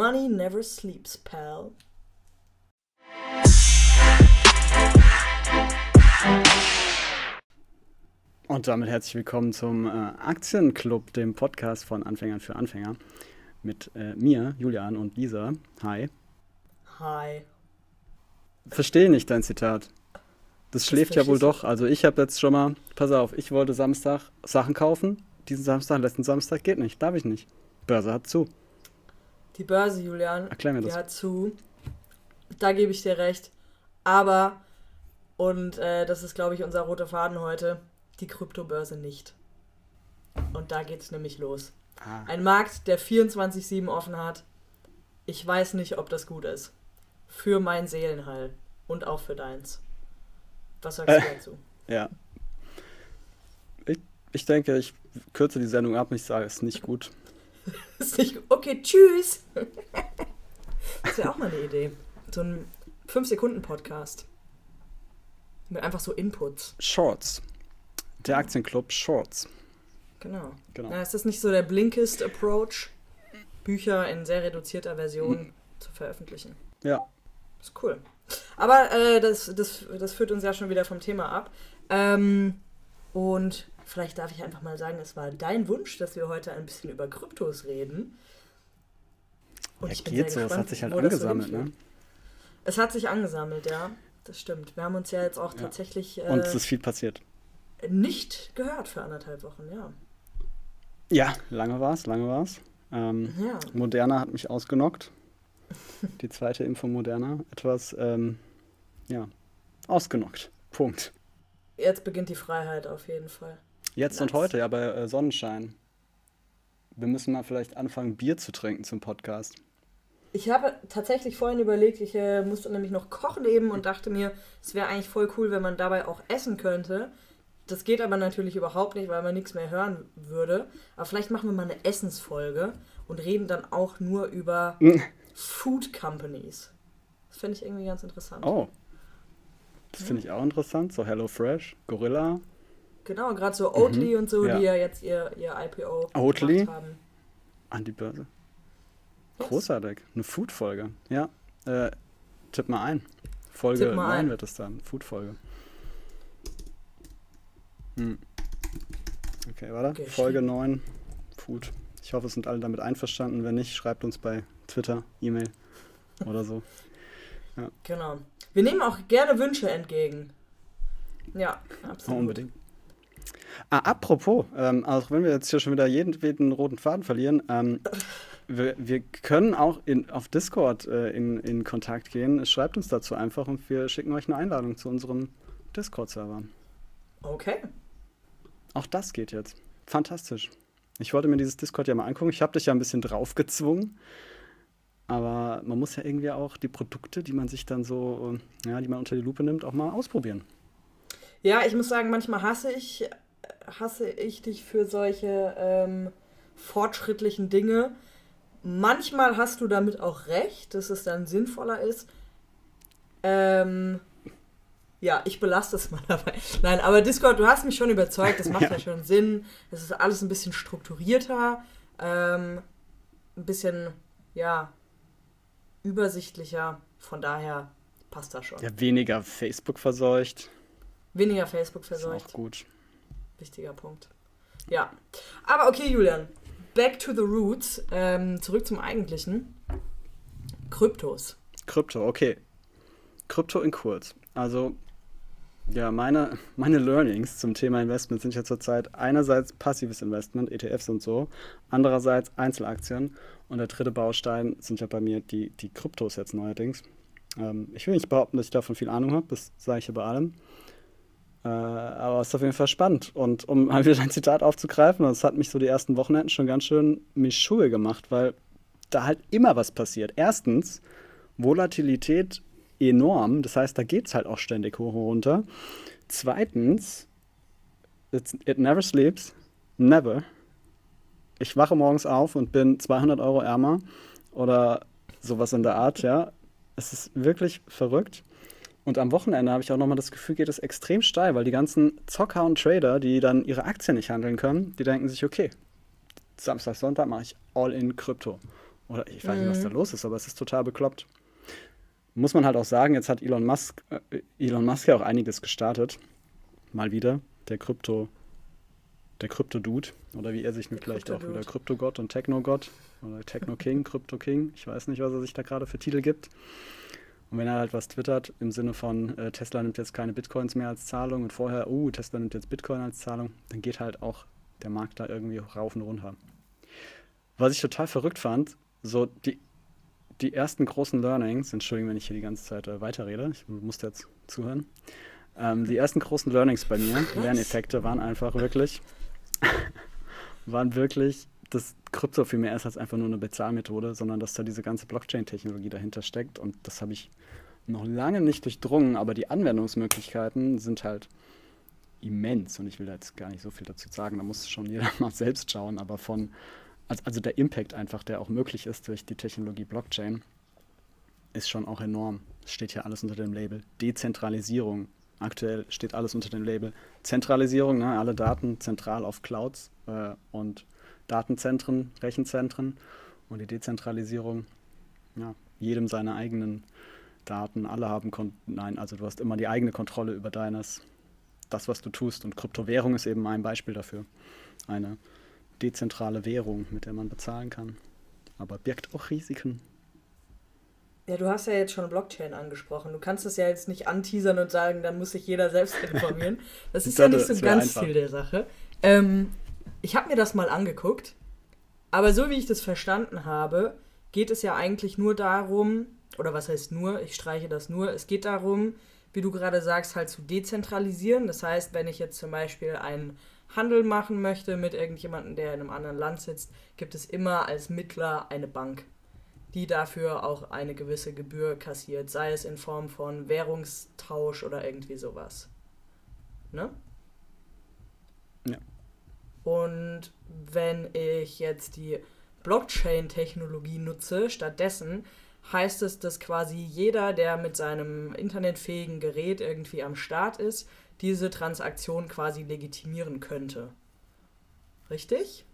Money never sleeps, pal. Und damit herzlich willkommen zum äh, Aktienclub, dem Podcast von Anfängern für Anfänger. Mit äh, mir, Julian und Lisa. Hi. Hi. Verstehe nicht dein Zitat. Das schläft ja wohl doch. Also ich habe jetzt schon mal, pass auf, ich wollte Samstag Sachen kaufen. Diesen Samstag, letzten Samstag geht nicht, darf ich nicht. Börse hat zu. Die Börse, Julian, Erklär mir das. hat zu. Da gebe ich dir recht. Aber, und äh, das ist, glaube ich, unser roter Faden heute, die Kryptobörse nicht. Und da geht's nämlich los. Ah. Ein Markt, der 24-7 offen hat. Ich weiß nicht, ob das gut ist. Für mein Seelenheil. Und auch für deins. Was sagst Äh. du dazu? Ja. Ich, ich denke, ich kürze die Sendung ab und ich sage, es ist nicht gut. Ist nicht. Okay, tschüss. Das wäre auch mal eine Idee. So ein 5-Sekunden-Podcast. Mit einfach so Inputs. Shorts. Der Aktienclub Shorts. Genau. Genau. Na, ist das nicht so der Blinkist-Approach, Bücher in sehr reduzierter Version zu veröffentlichen? Ja. Ist cool. Aber äh, das, das, das führt uns ja schon wieder vom Thema ab. Ähm, und vielleicht darf ich einfach mal sagen, es war dein Wunsch, dass wir heute ein bisschen über Kryptos reden. Und ja, ich bin geht so, es gespannt, hat sich halt angesammelt, ne? Es hat sich angesammelt, ja. Das stimmt. Wir haben uns ja jetzt auch Ja. tatsächlich äh, Und es ist viel passiert. nicht gehört für anderthalb Wochen, ja. Ja, lange war es, lange war es. Ähm, Ja. Moderna hat mich ausgenockt. Die zweite Impfung Moderna. Etwas, ähm, ja, ausgenockt. Punkt. Jetzt beginnt die Freiheit auf jeden Fall. Jetzt und Nice. heute, ja, bei äh, Sonnenschein. Wir müssen mal vielleicht anfangen, Bier zu trinken zum Podcast. Ich habe tatsächlich vorhin überlegt, ich äh, musste nämlich noch kochen eben und dachte mir, es wäre eigentlich voll cool, wenn man dabei auch essen könnte. Das geht aber natürlich überhaupt nicht, weil man nichts mehr hören würde. Aber vielleicht machen wir mal eine Essensfolge und reden dann auch nur über Food Companies. Das finde ich irgendwie ganz interessant. Oh. Das finde ich auch interessant. So HelloFresh, Gorilla. Genau, gerade so Oatly und so, Mhm. Ja. die ja jetzt ihr, ihr IPO Oatly? haben. An die Börse. Yes. Großartig. Eine Food-Folge. Ja. Äh, tipp mal ein. Folge Tipp mal 9 ein. wird es dann. Food-Folge. Hm. Okay, warte. Geschrieben. Folge 9. Food. Ich hoffe, es sind alle damit einverstanden. Wenn nicht, schreibt uns bei Twitter, E-Mail oder so. Genau. Wir nehmen auch gerne Wünsche entgegen. Ja, Oh, absolut. unbedingt. Ah, apropos, ähm, auch wenn wir jetzt hier schon wieder jeden, jeden roten Faden verlieren, ähm, wir, wir können auch in, auf Discord äh, in, in Kontakt gehen. Schreibt uns dazu einfach und wir schicken euch eine Einladung zu unserem Discord-Server. Okay. Auch das geht jetzt. Fantastisch. Ich wollte mir dieses Discord ja mal angucken. Ich habe dich ja ein bisschen draufgezwungen. Aber man muss ja irgendwie auch die Produkte, die man sich dann so, äh, ja, die man unter die Lupe nimmt, auch mal ausprobieren. Ja, ich muss sagen, manchmal hasse ich, hasse ich dich für solche ähm, fortschrittlichen Dinge. Manchmal hast du damit auch recht, dass es dann sinnvoller ist. Ähm, ja, ich belasse es mal dabei. Nein, aber Discord, du hast mich schon überzeugt, das macht ja, Ja. schon Sinn. Es ist alles ein bisschen strukturierter, ähm, ein bisschen, ja, übersichtlicher. Von daher passt das schon. Ja, weniger Facebook verseucht. Weniger Facebook Ist auch verseucht. gut. Wichtiger Punkt. Ja. Aber okay, Julian. Back to the roots. Ähm, zurück zum Eigentlichen. Kryptos. Krypto, okay. Krypto in kurz. Also, ja, meine, meine Learnings zum Thema Investment sind ja zurzeit einerseits passives Investment, ETFs und so, andererseits Einzelaktien und der dritte Baustein sind ja bei mir die, die Kryptos jetzt neuerdings. Ähm, ich will nicht behaupten, dass ich davon viel Ahnung habe, das sage ich ja bei allem. Äh, aber es ist auf jeden Fall spannend. Und um mal wieder ein Zitat aufzugreifen, das hat mich so die ersten Wochenenden schon ganz schön mich Schuhe gemacht, weil da halt immer was passiert. Erstens, Volatilität enorm, das heißt, da geht es halt auch ständig hoch und runter. Zweitens, it never sleeps, never. Ich wache morgens auf und bin 200 Euro ärmer oder sowas in der Art, ja. Es ist wirklich verrückt. Und am Wochenende habe ich auch nochmal das Gefühl, geht es extrem steil, weil die ganzen Zocker und Trader, die dann ihre Aktien nicht handeln können, die denken sich, okay, Samstag, Sonntag mache ich all in Krypto. Oder ich weiß nicht, was da mhm. los ist, aber es ist total bekloppt. Muss man halt auch sagen, jetzt hat Elon Musk, äh, Elon Musk ja auch einiges gestartet. Mal wieder. Der Krypto, der Krypto-Dude. Oder wie er sich mit vielleicht auch wieder Krypto-Gott und Techno-Gott. Oder Techno-King, Krypto-King. Ich weiß nicht, was er sich da gerade für Titel gibt. Und wenn er halt was twittert im Sinne von äh, Tesla nimmt jetzt keine Bitcoins mehr als Zahlung und vorher, oh, uh, Tesla nimmt jetzt Bitcoin als Zahlung, dann geht halt auch der Markt da irgendwie rauf und runter. Was ich total verrückt fand, so die, die ersten großen Learnings, Entschuldigung, wenn ich hier die ganze Zeit äh, weiterrede, ich musste jetzt zuhören. Ähm, die ersten großen Learnings bei mir, Lerneffekte, waren einfach wirklich, waren wirklich, dass Krypto viel mehr ist als einfach nur eine Bezahlmethode, sondern dass da diese ganze Blockchain-Technologie dahinter steckt. Und das habe ich noch lange nicht durchdrungen, aber die Anwendungsmöglichkeiten sind halt immens. Und ich will da jetzt gar nicht so viel dazu sagen, da muss schon jeder mal selbst schauen, aber von also der Impact einfach, der auch möglich ist durch die Technologie Blockchain, ist schon auch enorm. Es steht hier alles unter dem Label Dezentralisierung. Aktuell steht alles unter dem Label Zentralisierung, ne? alle Daten zentral auf Clouds äh, und Datenzentren, Rechenzentren und die Dezentralisierung, ja, jedem seine eigenen Daten, alle haben, Kon nein, also du hast immer die eigene Kontrolle über deines, das, was du tust und Kryptowährung ist eben ein Beispiel dafür. Eine dezentrale Währung, mit der man bezahlen kann. Aber birgt auch Risiken. Ja, du hast ja jetzt schon Blockchain angesprochen. Du kannst es ja jetzt nicht anteasern und sagen, dann muss sich jeder selbst informieren. Das ist ja nicht so ganz einfach. Ziel der Sache. Ähm, ich habe mir das mal angeguckt, aber so wie ich das verstanden habe, geht es ja eigentlich nur darum, oder was heißt nur, ich streiche das nur, es geht darum, wie du gerade sagst, halt zu dezentralisieren. Das heißt, wenn ich jetzt zum Beispiel ein Handel machen möchte mit irgendjemandem, der in einem anderen Land sitzt, gibt es immer als Mittler eine Bank, die dafür auch eine gewisse Gebühr kassiert, sei es in Form von Währungstausch oder irgendwie sowas. Ne? Ja. Und wenn ich jetzt die Blockchain-Technologie nutze, stattdessen heißt es, dass quasi jeder, der mit seinem internetfähigen Gerät irgendwie am Start ist, diese Transaktion quasi legitimieren könnte. Richtig?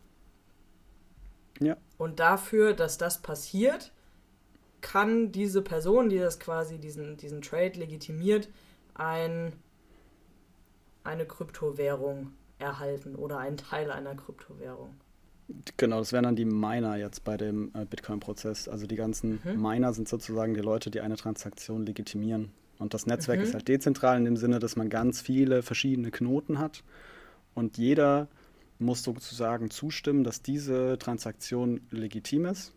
Ja. Und dafür, dass das passiert, kann diese Person, die das quasi diesen, diesen Trade legitimiert, ein, eine Kryptowährung erhalten oder einen Teil einer Kryptowährung. Genau, das wären dann die Miner jetzt bei dem äh, Bitcoin-Prozess. Also die ganzen mhm. Miner sind sozusagen die Leute, die eine Transaktion legitimieren. Und das Netzwerk mhm. ist halt dezentral in dem Sinne, dass man ganz viele verschiedene Knoten hat und jeder muss sozusagen zustimmen, dass diese Transaktion legitim ist.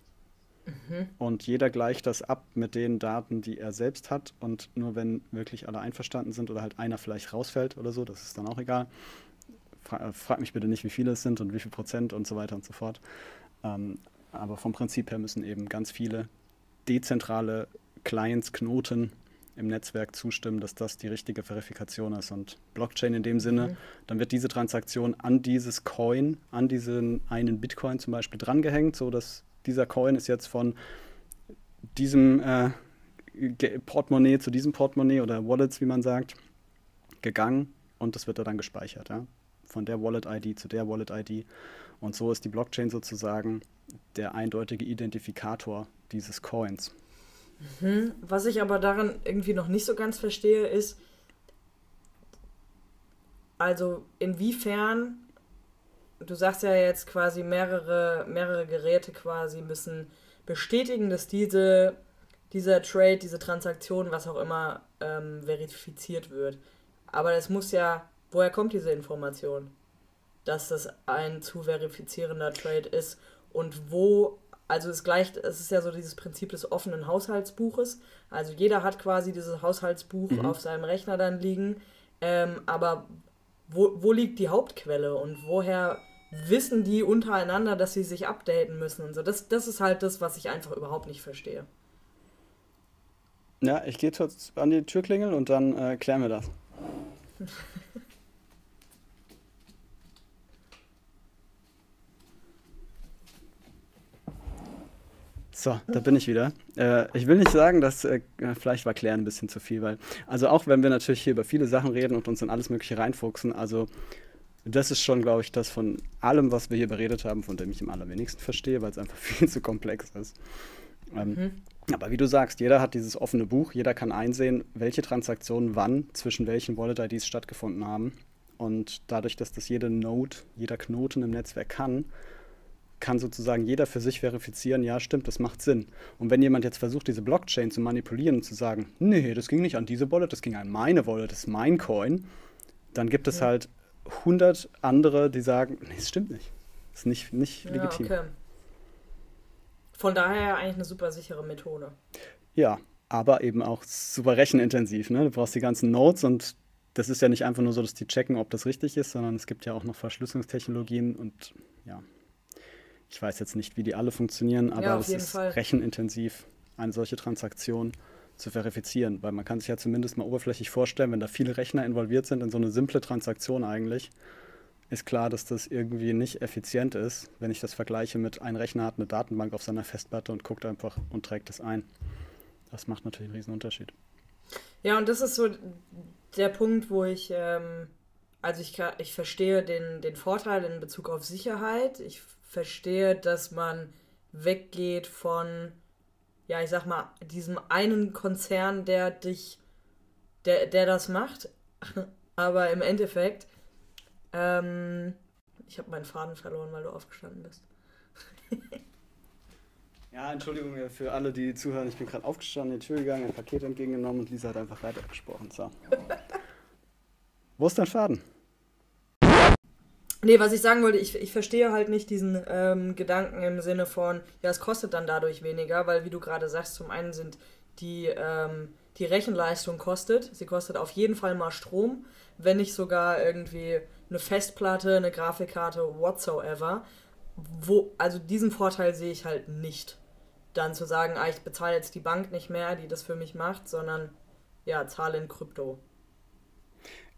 Mhm. Und jeder gleicht das ab mit den Daten, die er selbst hat. Und nur wenn wirklich alle einverstanden sind oder halt einer vielleicht rausfällt oder so, das ist dann auch egal. Fra frag mich bitte nicht, wie viele es sind und wie viel Prozent und so weiter und so fort. Ähm, aber vom Prinzip her müssen eben ganz viele dezentrale Clients, Knoten im Netzwerk zustimmen, dass das die richtige Verifikation ist. Und Blockchain in dem Sinne, mhm. dann wird diese Transaktion an dieses Coin, an diesen einen Bitcoin zum Beispiel drangehängt, so dass dieser Coin ist jetzt von diesem äh, Portemonnaie zu diesem Portemonnaie oder Wallets, wie man sagt, gegangen und das wird da dann gespeichert. Ja? Von der Wallet-ID zu der Wallet-ID. Und so ist die Blockchain sozusagen der eindeutige Identifikator dieses Coins. Mhm. Was ich aber daran irgendwie noch nicht so ganz verstehe, ist, also inwiefern, du sagst ja jetzt quasi mehrere, mehrere Geräte quasi müssen bestätigen, dass diese, dieser Trade, diese Transaktion, was auch immer, ähm, verifiziert wird. Aber es muss ja, woher kommt diese Information, dass das ein zu verifizierender Trade ist und wo also es gleicht, es ist ja so dieses Prinzip des offenen Haushaltsbuches. Also jeder hat quasi dieses Haushaltsbuch mhm. auf seinem Rechner dann liegen. Ähm, aber wo, wo liegt die Hauptquelle und woher wissen die untereinander, dass sie sich updaten müssen und so? Das, das ist halt das, was ich einfach überhaupt nicht verstehe. Ja, ich gehe kurz an die Türklingel und dann äh, klären wir das. So, da bin ich wieder. Äh, ich will nicht sagen, dass äh, vielleicht war klären ein bisschen zu viel, weil, also auch wenn wir natürlich hier über viele Sachen reden und uns in alles Mögliche reinfuchsen, also das ist schon, glaube ich, das von allem, was wir hier beredet haben, von dem ich am allerwenigsten verstehe, weil es einfach viel zu komplex ist. Ähm, mhm. Aber wie du sagst, jeder hat dieses offene Buch, jeder kann einsehen, welche Transaktionen wann zwischen welchen Wallet-IDs stattgefunden haben. Und dadurch, dass das jede Node, jeder Knoten im Netzwerk kann, kann sozusagen jeder für sich verifizieren, ja, stimmt, das macht Sinn. Und wenn jemand jetzt versucht, diese Blockchain zu manipulieren und zu sagen, nee, das ging nicht an diese Wallet, das ging an meine Wallet, das ist mein Coin, dann gibt es halt 100 andere, die sagen, nee, das stimmt nicht. Das ist nicht, nicht ja, legitim. Okay. Von daher eigentlich eine super sichere Methode. Ja, aber eben auch super rechenintensiv. Ne? Du brauchst die ganzen Nodes und das ist ja nicht einfach nur so, dass die checken, ob das richtig ist, sondern es gibt ja auch noch Verschlüsselungstechnologien und ja, ich weiß jetzt nicht, wie die alle funktionieren, aber ja, es ist Fall. rechenintensiv, eine solche Transaktion zu verifizieren, weil man kann sich ja zumindest mal oberflächlich vorstellen, wenn da viele Rechner involviert sind in so eine simple Transaktion eigentlich, ist klar, dass das irgendwie nicht effizient ist, wenn ich das vergleiche mit ein Rechner hat eine Datenbank auf seiner Festplatte und guckt einfach und trägt es ein. Das macht natürlich einen riesen Unterschied. Ja, und das ist so der Punkt, wo ich, ähm, also ich, ich verstehe den, den Vorteil in Bezug auf Sicherheit. Ich verstehe, dass man weggeht von, ja, ich sag mal, diesem einen Konzern, der dich, der, der das macht. Aber im Endeffekt ähm, ich habe meinen Faden verloren, weil du aufgestanden bist. ja, Entschuldigung für alle, die zuhören. Ich bin gerade aufgestanden, in die Tür gegangen, ein Paket entgegengenommen und Lisa hat einfach weitergesprochen. So. Wo ist dein Faden? Nee, was ich sagen wollte, ich, ich verstehe halt nicht diesen ähm, Gedanken im Sinne von, ja, es kostet dann dadurch weniger, weil wie du gerade sagst, zum einen sind die, ähm, die Rechenleistung kostet, sie kostet auf jeden Fall mal Strom, wenn nicht sogar irgendwie eine Festplatte, eine Grafikkarte, whatsoever. Wo, also diesen Vorteil sehe ich halt nicht. Dann zu sagen, ah, ich bezahle jetzt die Bank nicht mehr, die das für mich macht, sondern ja, zahle in Krypto.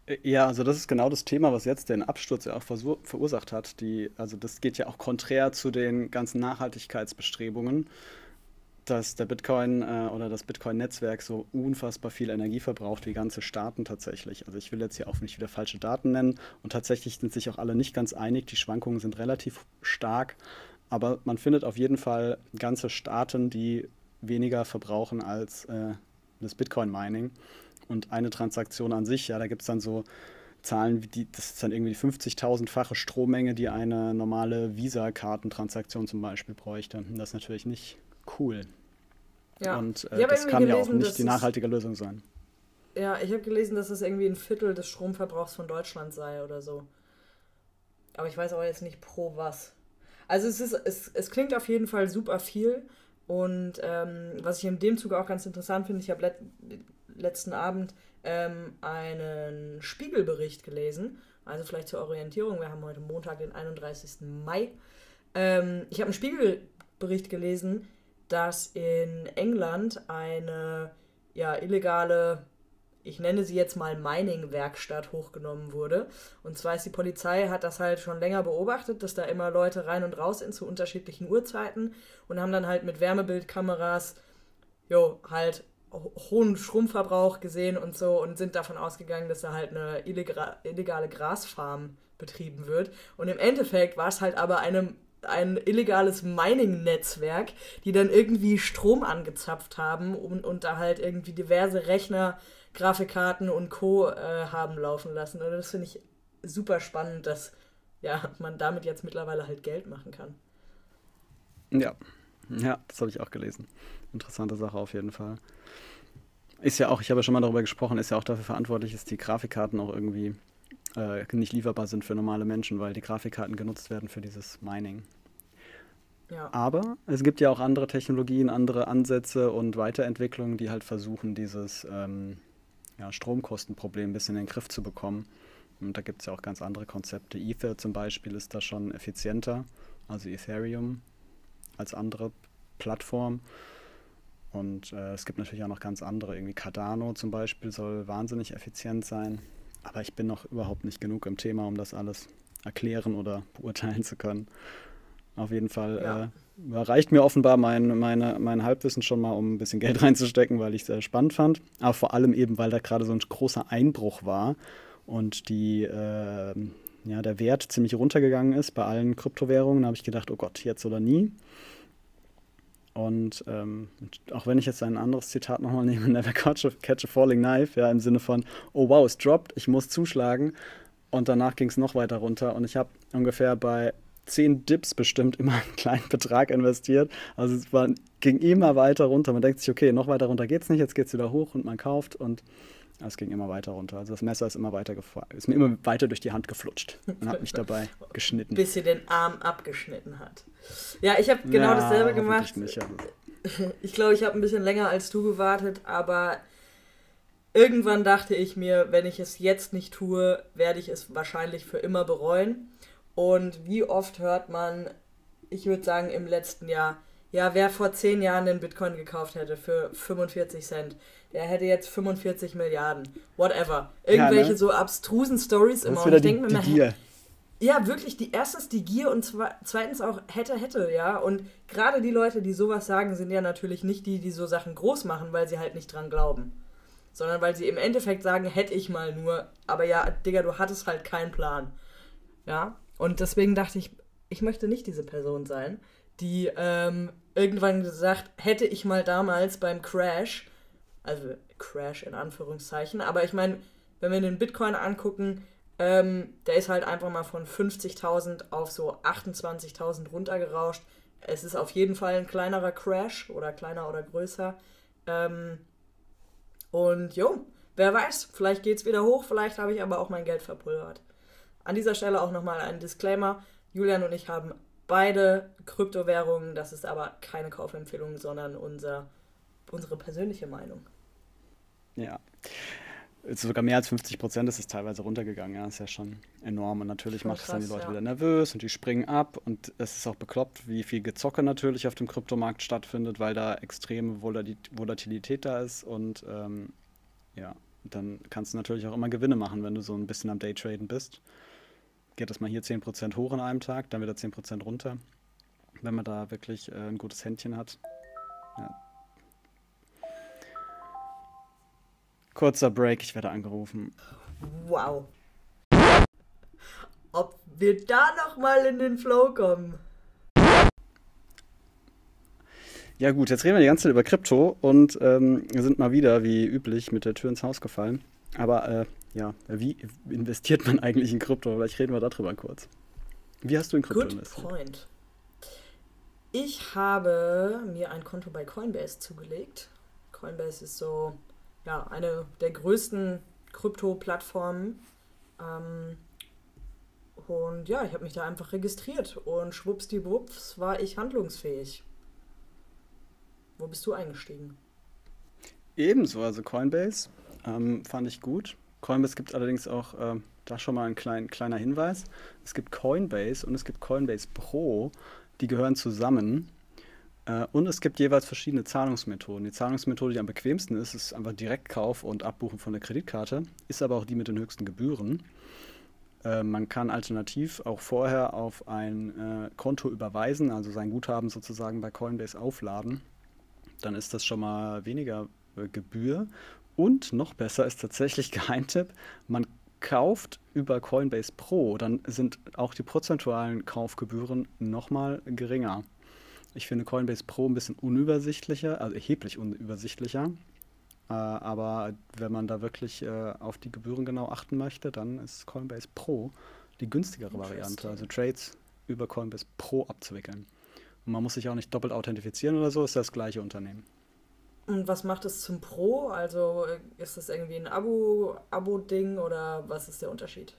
Äh, ja, also das ist genau das Thema, was jetzt den Absturz ja auch verursacht hat. Die, also das geht ja auch konträr zu den ganzen Nachhaltigkeitsbestrebungen dass der Bitcoin äh, oder das Bitcoin-Netzwerk so unfassbar viel Energie verbraucht wie ganze Staaten tatsächlich. Also ich will jetzt hier auch nicht wieder falsche Daten nennen und tatsächlich sind sich auch alle nicht ganz einig. Die Schwankungen sind relativ stark, aber man findet auf jeden Fall ganze Staaten, die weniger verbrauchen als äh, das Bitcoin-Mining. Und eine Transaktion an sich, ja, da gibt es dann so Zahlen, die, das ist dann irgendwie 50.000-fache Strommenge, die eine normale Visa-Kartentransaktion zum Beispiel bräuchte. Und das ist natürlich nicht cool. Ja. Und äh, das kann gelesen, ja auch nicht die nachhaltige Lösung sein. Ja, ich habe gelesen, dass es irgendwie ein Viertel des Stromverbrauchs von Deutschland sei oder so. Aber ich weiß auch jetzt nicht pro was. Also es, ist, es, es klingt auf jeden Fall super viel. Und ähm, was ich in dem Zuge auch ganz interessant finde, ich habe letzten Abend ähm, einen Spiegelbericht gelesen. Also vielleicht zur Orientierung. Wir haben heute Montag, den 31. Mai. Ähm, ich habe einen Spiegelbericht gelesen, dass in England eine ja, illegale, ich nenne sie jetzt mal Mining-Werkstatt hochgenommen wurde. Und zwar ist die Polizei, hat das halt schon länger beobachtet, dass da immer Leute rein und raus sind zu unterschiedlichen Uhrzeiten und haben dann halt mit Wärmebildkameras, jo, halt hohen Stromverbrauch gesehen und so und sind davon ausgegangen, dass da halt eine illegale Grasfarm betrieben wird. Und im Endeffekt war es halt aber eine ein illegales Mining-Netzwerk, die dann irgendwie Strom angezapft haben und, und da halt irgendwie diverse Rechner, Grafikkarten und Co. Äh, haben laufen lassen. Und das finde ich super spannend, dass ja, man damit jetzt mittlerweile halt Geld machen kann. Ja, ja, das habe ich auch gelesen. Interessante Sache auf jeden Fall. Ist ja auch, ich habe ja schon mal darüber gesprochen, ist ja auch dafür verantwortlich, dass die Grafikkarten auch irgendwie äh, nicht lieferbar sind für normale Menschen, weil die Grafikkarten genutzt werden für dieses Mining. Ja. Aber es gibt ja auch andere Technologien, andere Ansätze und Weiterentwicklungen, die halt versuchen, dieses ähm, ja, Stromkostenproblem ein bisschen in den Griff zu bekommen. Und da gibt es ja auch ganz andere Konzepte. Ether zum Beispiel ist da schon effizienter, also Ethereum als andere Plattform. Und äh, es gibt natürlich auch noch ganz andere, irgendwie Cardano zum Beispiel soll wahnsinnig effizient sein. Aber ich bin noch überhaupt nicht genug im Thema, um das alles erklären oder beurteilen zu können. Auf jeden Fall ja. äh, reicht mir offenbar mein, meine, mein Halbwissen schon mal, um ein bisschen Geld reinzustecken, weil ich es sehr spannend fand. Aber vor allem eben, weil da gerade so ein großer Einbruch war und die, äh, ja, der Wert ziemlich runtergegangen ist bei allen Kryptowährungen, habe ich gedacht, oh Gott, jetzt oder nie. Und ähm, auch wenn ich jetzt ein anderes Zitat nochmal nehme, never catch a, catch a falling knife, ja, im Sinne von, oh wow, es droppt, ich muss zuschlagen. Und danach ging es noch weiter runter. Und ich habe ungefähr bei 10 Dips bestimmt immer einen kleinen Betrag investiert. Also es war, ging immer weiter runter. Man denkt sich, okay, noch weiter runter geht es nicht, jetzt geht es wieder hoch und man kauft und es ging immer weiter runter. Also das Messer ist immer weiter ist mir immer weiter durch die Hand geflutscht und hat mich dabei geschnitten. Bis sie den Arm abgeschnitten hat. Ja, ich habe genau ja, dasselbe gemacht. Nicht, also. Ich glaube, ich habe ein bisschen länger als du gewartet, aber irgendwann dachte ich mir, wenn ich es jetzt nicht tue, werde ich es wahrscheinlich für immer bereuen. Und wie oft hört man, ich würde sagen im letzten Jahr, ja, wer vor zehn Jahren den Bitcoin gekauft hätte für 45 Cent, der hätte jetzt 45 Milliarden. Whatever. Irgendwelche ja, ne? so abstrusen Stories immer. Und ich denke mir mal, ja, wirklich, die erstens die Gier und zweitens auch hätte, hätte, ja. Und gerade die Leute, die sowas sagen, sind ja natürlich nicht die, die so Sachen groß machen, weil sie halt nicht dran glauben. Sondern weil sie im Endeffekt sagen, hätte ich mal nur, aber ja, Digga, du hattest halt keinen Plan. Ja. Und deswegen dachte ich, ich möchte nicht diese Person sein, die ähm, irgendwann gesagt, hätte ich mal damals beim Crash, also Crash in Anführungszeichen, aber ich meine, wenn wir den Bitcoin angucken, ähm, der ist halt einfach mal von 50.000 auf so 28.000 runtergerauscht. Es ist auf jeden Fall ein kleinerer Crash oder kleiner oder größer. Ähm, und jo, wer weiß, vielleicht geht es wieder hoch, vielleicht habe ich aber auch mein Geld verpulvert. An dieser Stelle auch nochmal ein Disclaimer. Julian und ich haben beide Kryptowährungen. Das ist aber keine Kaufempfehlung, sondern unser, unsere persönliche Meinung. Ja sogar mehr als 50 Prozent ist es teilweise runtergegangen. Ja, ist ja schon enorm. Und natürlich macht es dann die Leute ja. wieder nervös und die springen ab. Und es ist auch bekloppt, wie viel Gezocke natürlich auf dem Kryptomarkt stattfindet, weil da extreme Volatilität da ist. Und ähm, ja, dann kannst du natürlich auch immer Gewinne machen, wenn du so ein bisschen am Daytraden bist. Geht das mal hier 10% hoch in einem Tag, dann wieder 10% runter. Wenn man da wirklich äh, ein gutes Händchen hat. Ja, Kurzer Break, ich werde angerufen. Wow. Ob wir da nochmal in den Flow kommen. Ja gut, jetzt reden wir die ganze Zeit über Krypto und ähm, sind mal wieder, wie üblich, mit der Tür ins Haus gefallen. Aber äh, ja, wie investiert man eigentlich in Krypto? Vielleicht reden wir darüber kurz. Wie hast du in Krypto Good investiert? Point. Ich habe mir ein Konto bei Coinbase zugelegt. Coinbase ist so ja, eine der größten Krypto-Plattformen. Ähm, und ja, ich habe mich da einfach registriert und schwuppsdiwupps war ich handlungsfähig. Wo bist du eingestiegen? Ebenso, also Coinbase ähm, fand ich gut. Coinbase gibt allerdings auch, äh, da schon mal ein klein, kleiner Hinweis, es gibt Coinbase und es gibt Coinbase Pro, die gehören zusammen. Äh, und es gibt jeweils verschiedene Zahlungsmethoden. Die Zahlungsmethode, die am bequemsten ist, ist einfach Direktkauf und Abbuchen von der Kreditkarte, ist aber auch die mit den höchsten Gebühren. Äh, man kann alternativ auch vorher auf ein äh, Konto überweisen, also sein Guthaben sozusagen bei Coinbase aufladen. Dann ist das schon mal weniger Gebühr. Und noch besser ist tatsächlich Geheimtipp, man kauft über Coinbase Pro, dann sind auch die prozentualen Kaufgebühren nochmal geringer. Ich finde Coinbase Pro ein bisschen unübersichtlicher, also erheblich unübersichtlicher. Äh, aber wenn man da wirklich äh, auf die Gebühren genau achten möchte, dann ist Coinbase Pro die günstigere Variante. Also Trades über Coinbase Pro abzuwickeln. Und man muss sich auch nicht doppelt authentifizieren oder so, ist das gleiche Unternehmen. Und was macht es zum Pro? Also äh, ist das irgendwie ein Abo-Ding Abo oder was ist der Unterschied?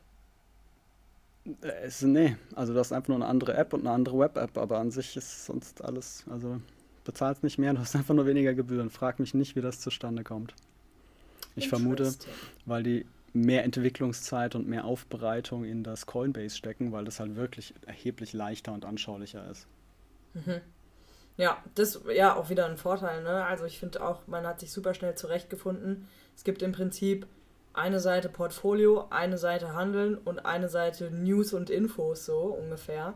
Es, nee, also du hast einfach nur eine andere App und eine andere Web-App, aber an sich ist sonst alles, also bezahlst nicht mehr, du hast einfach nur weniger Gebühren. Frag mich nicht, wie das zustande kommt. Ich vermute, weil die mehr Entwicklungszeit und mehr Aufbereitung in das Coinbase stecken, weil das halt wirklich erheblich leichter und anschaulicher ist. Mhm. Ja, das ja auch wieder ein Vorteil, ne? Also ich finde auch, man hat sich super schnell zurechtgefunden. Es gibt im Prinzip eine Seite Portfolio, eine Seite Handeln und eine Seite News und Infos, so ungefähr.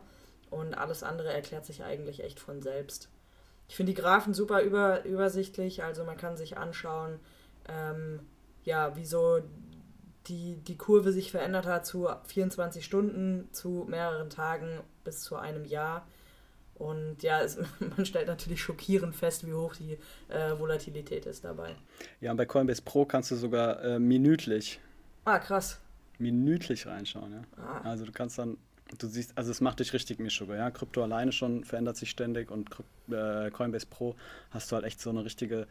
Und alles andere erklärt sich eigentlich echt von selbst. Ich finde die Graphen super über, übersichtlich, also man kann sich anschauen, ähm, ja, wieso die, die Kurve sich verändert hat zu 24 Stunden, zu mehreren Tagen bis zu einem Jahr. Und ja, es, man stellt natürlich schockierend fest, wie hoch die äh, Volatilität ist dabei. Ja, und bei Coinbase Pro kannst du sogar äh, minütlich. Ah, krass. Minütlich reinschauen, ja. Ah. Also du kannst dann, du siehst, also es macht dich richtig Mischugge, ja. Krypto alleine schon verändert sich ständig und äh, Coinbase Pro hast du halt echt so eine richtige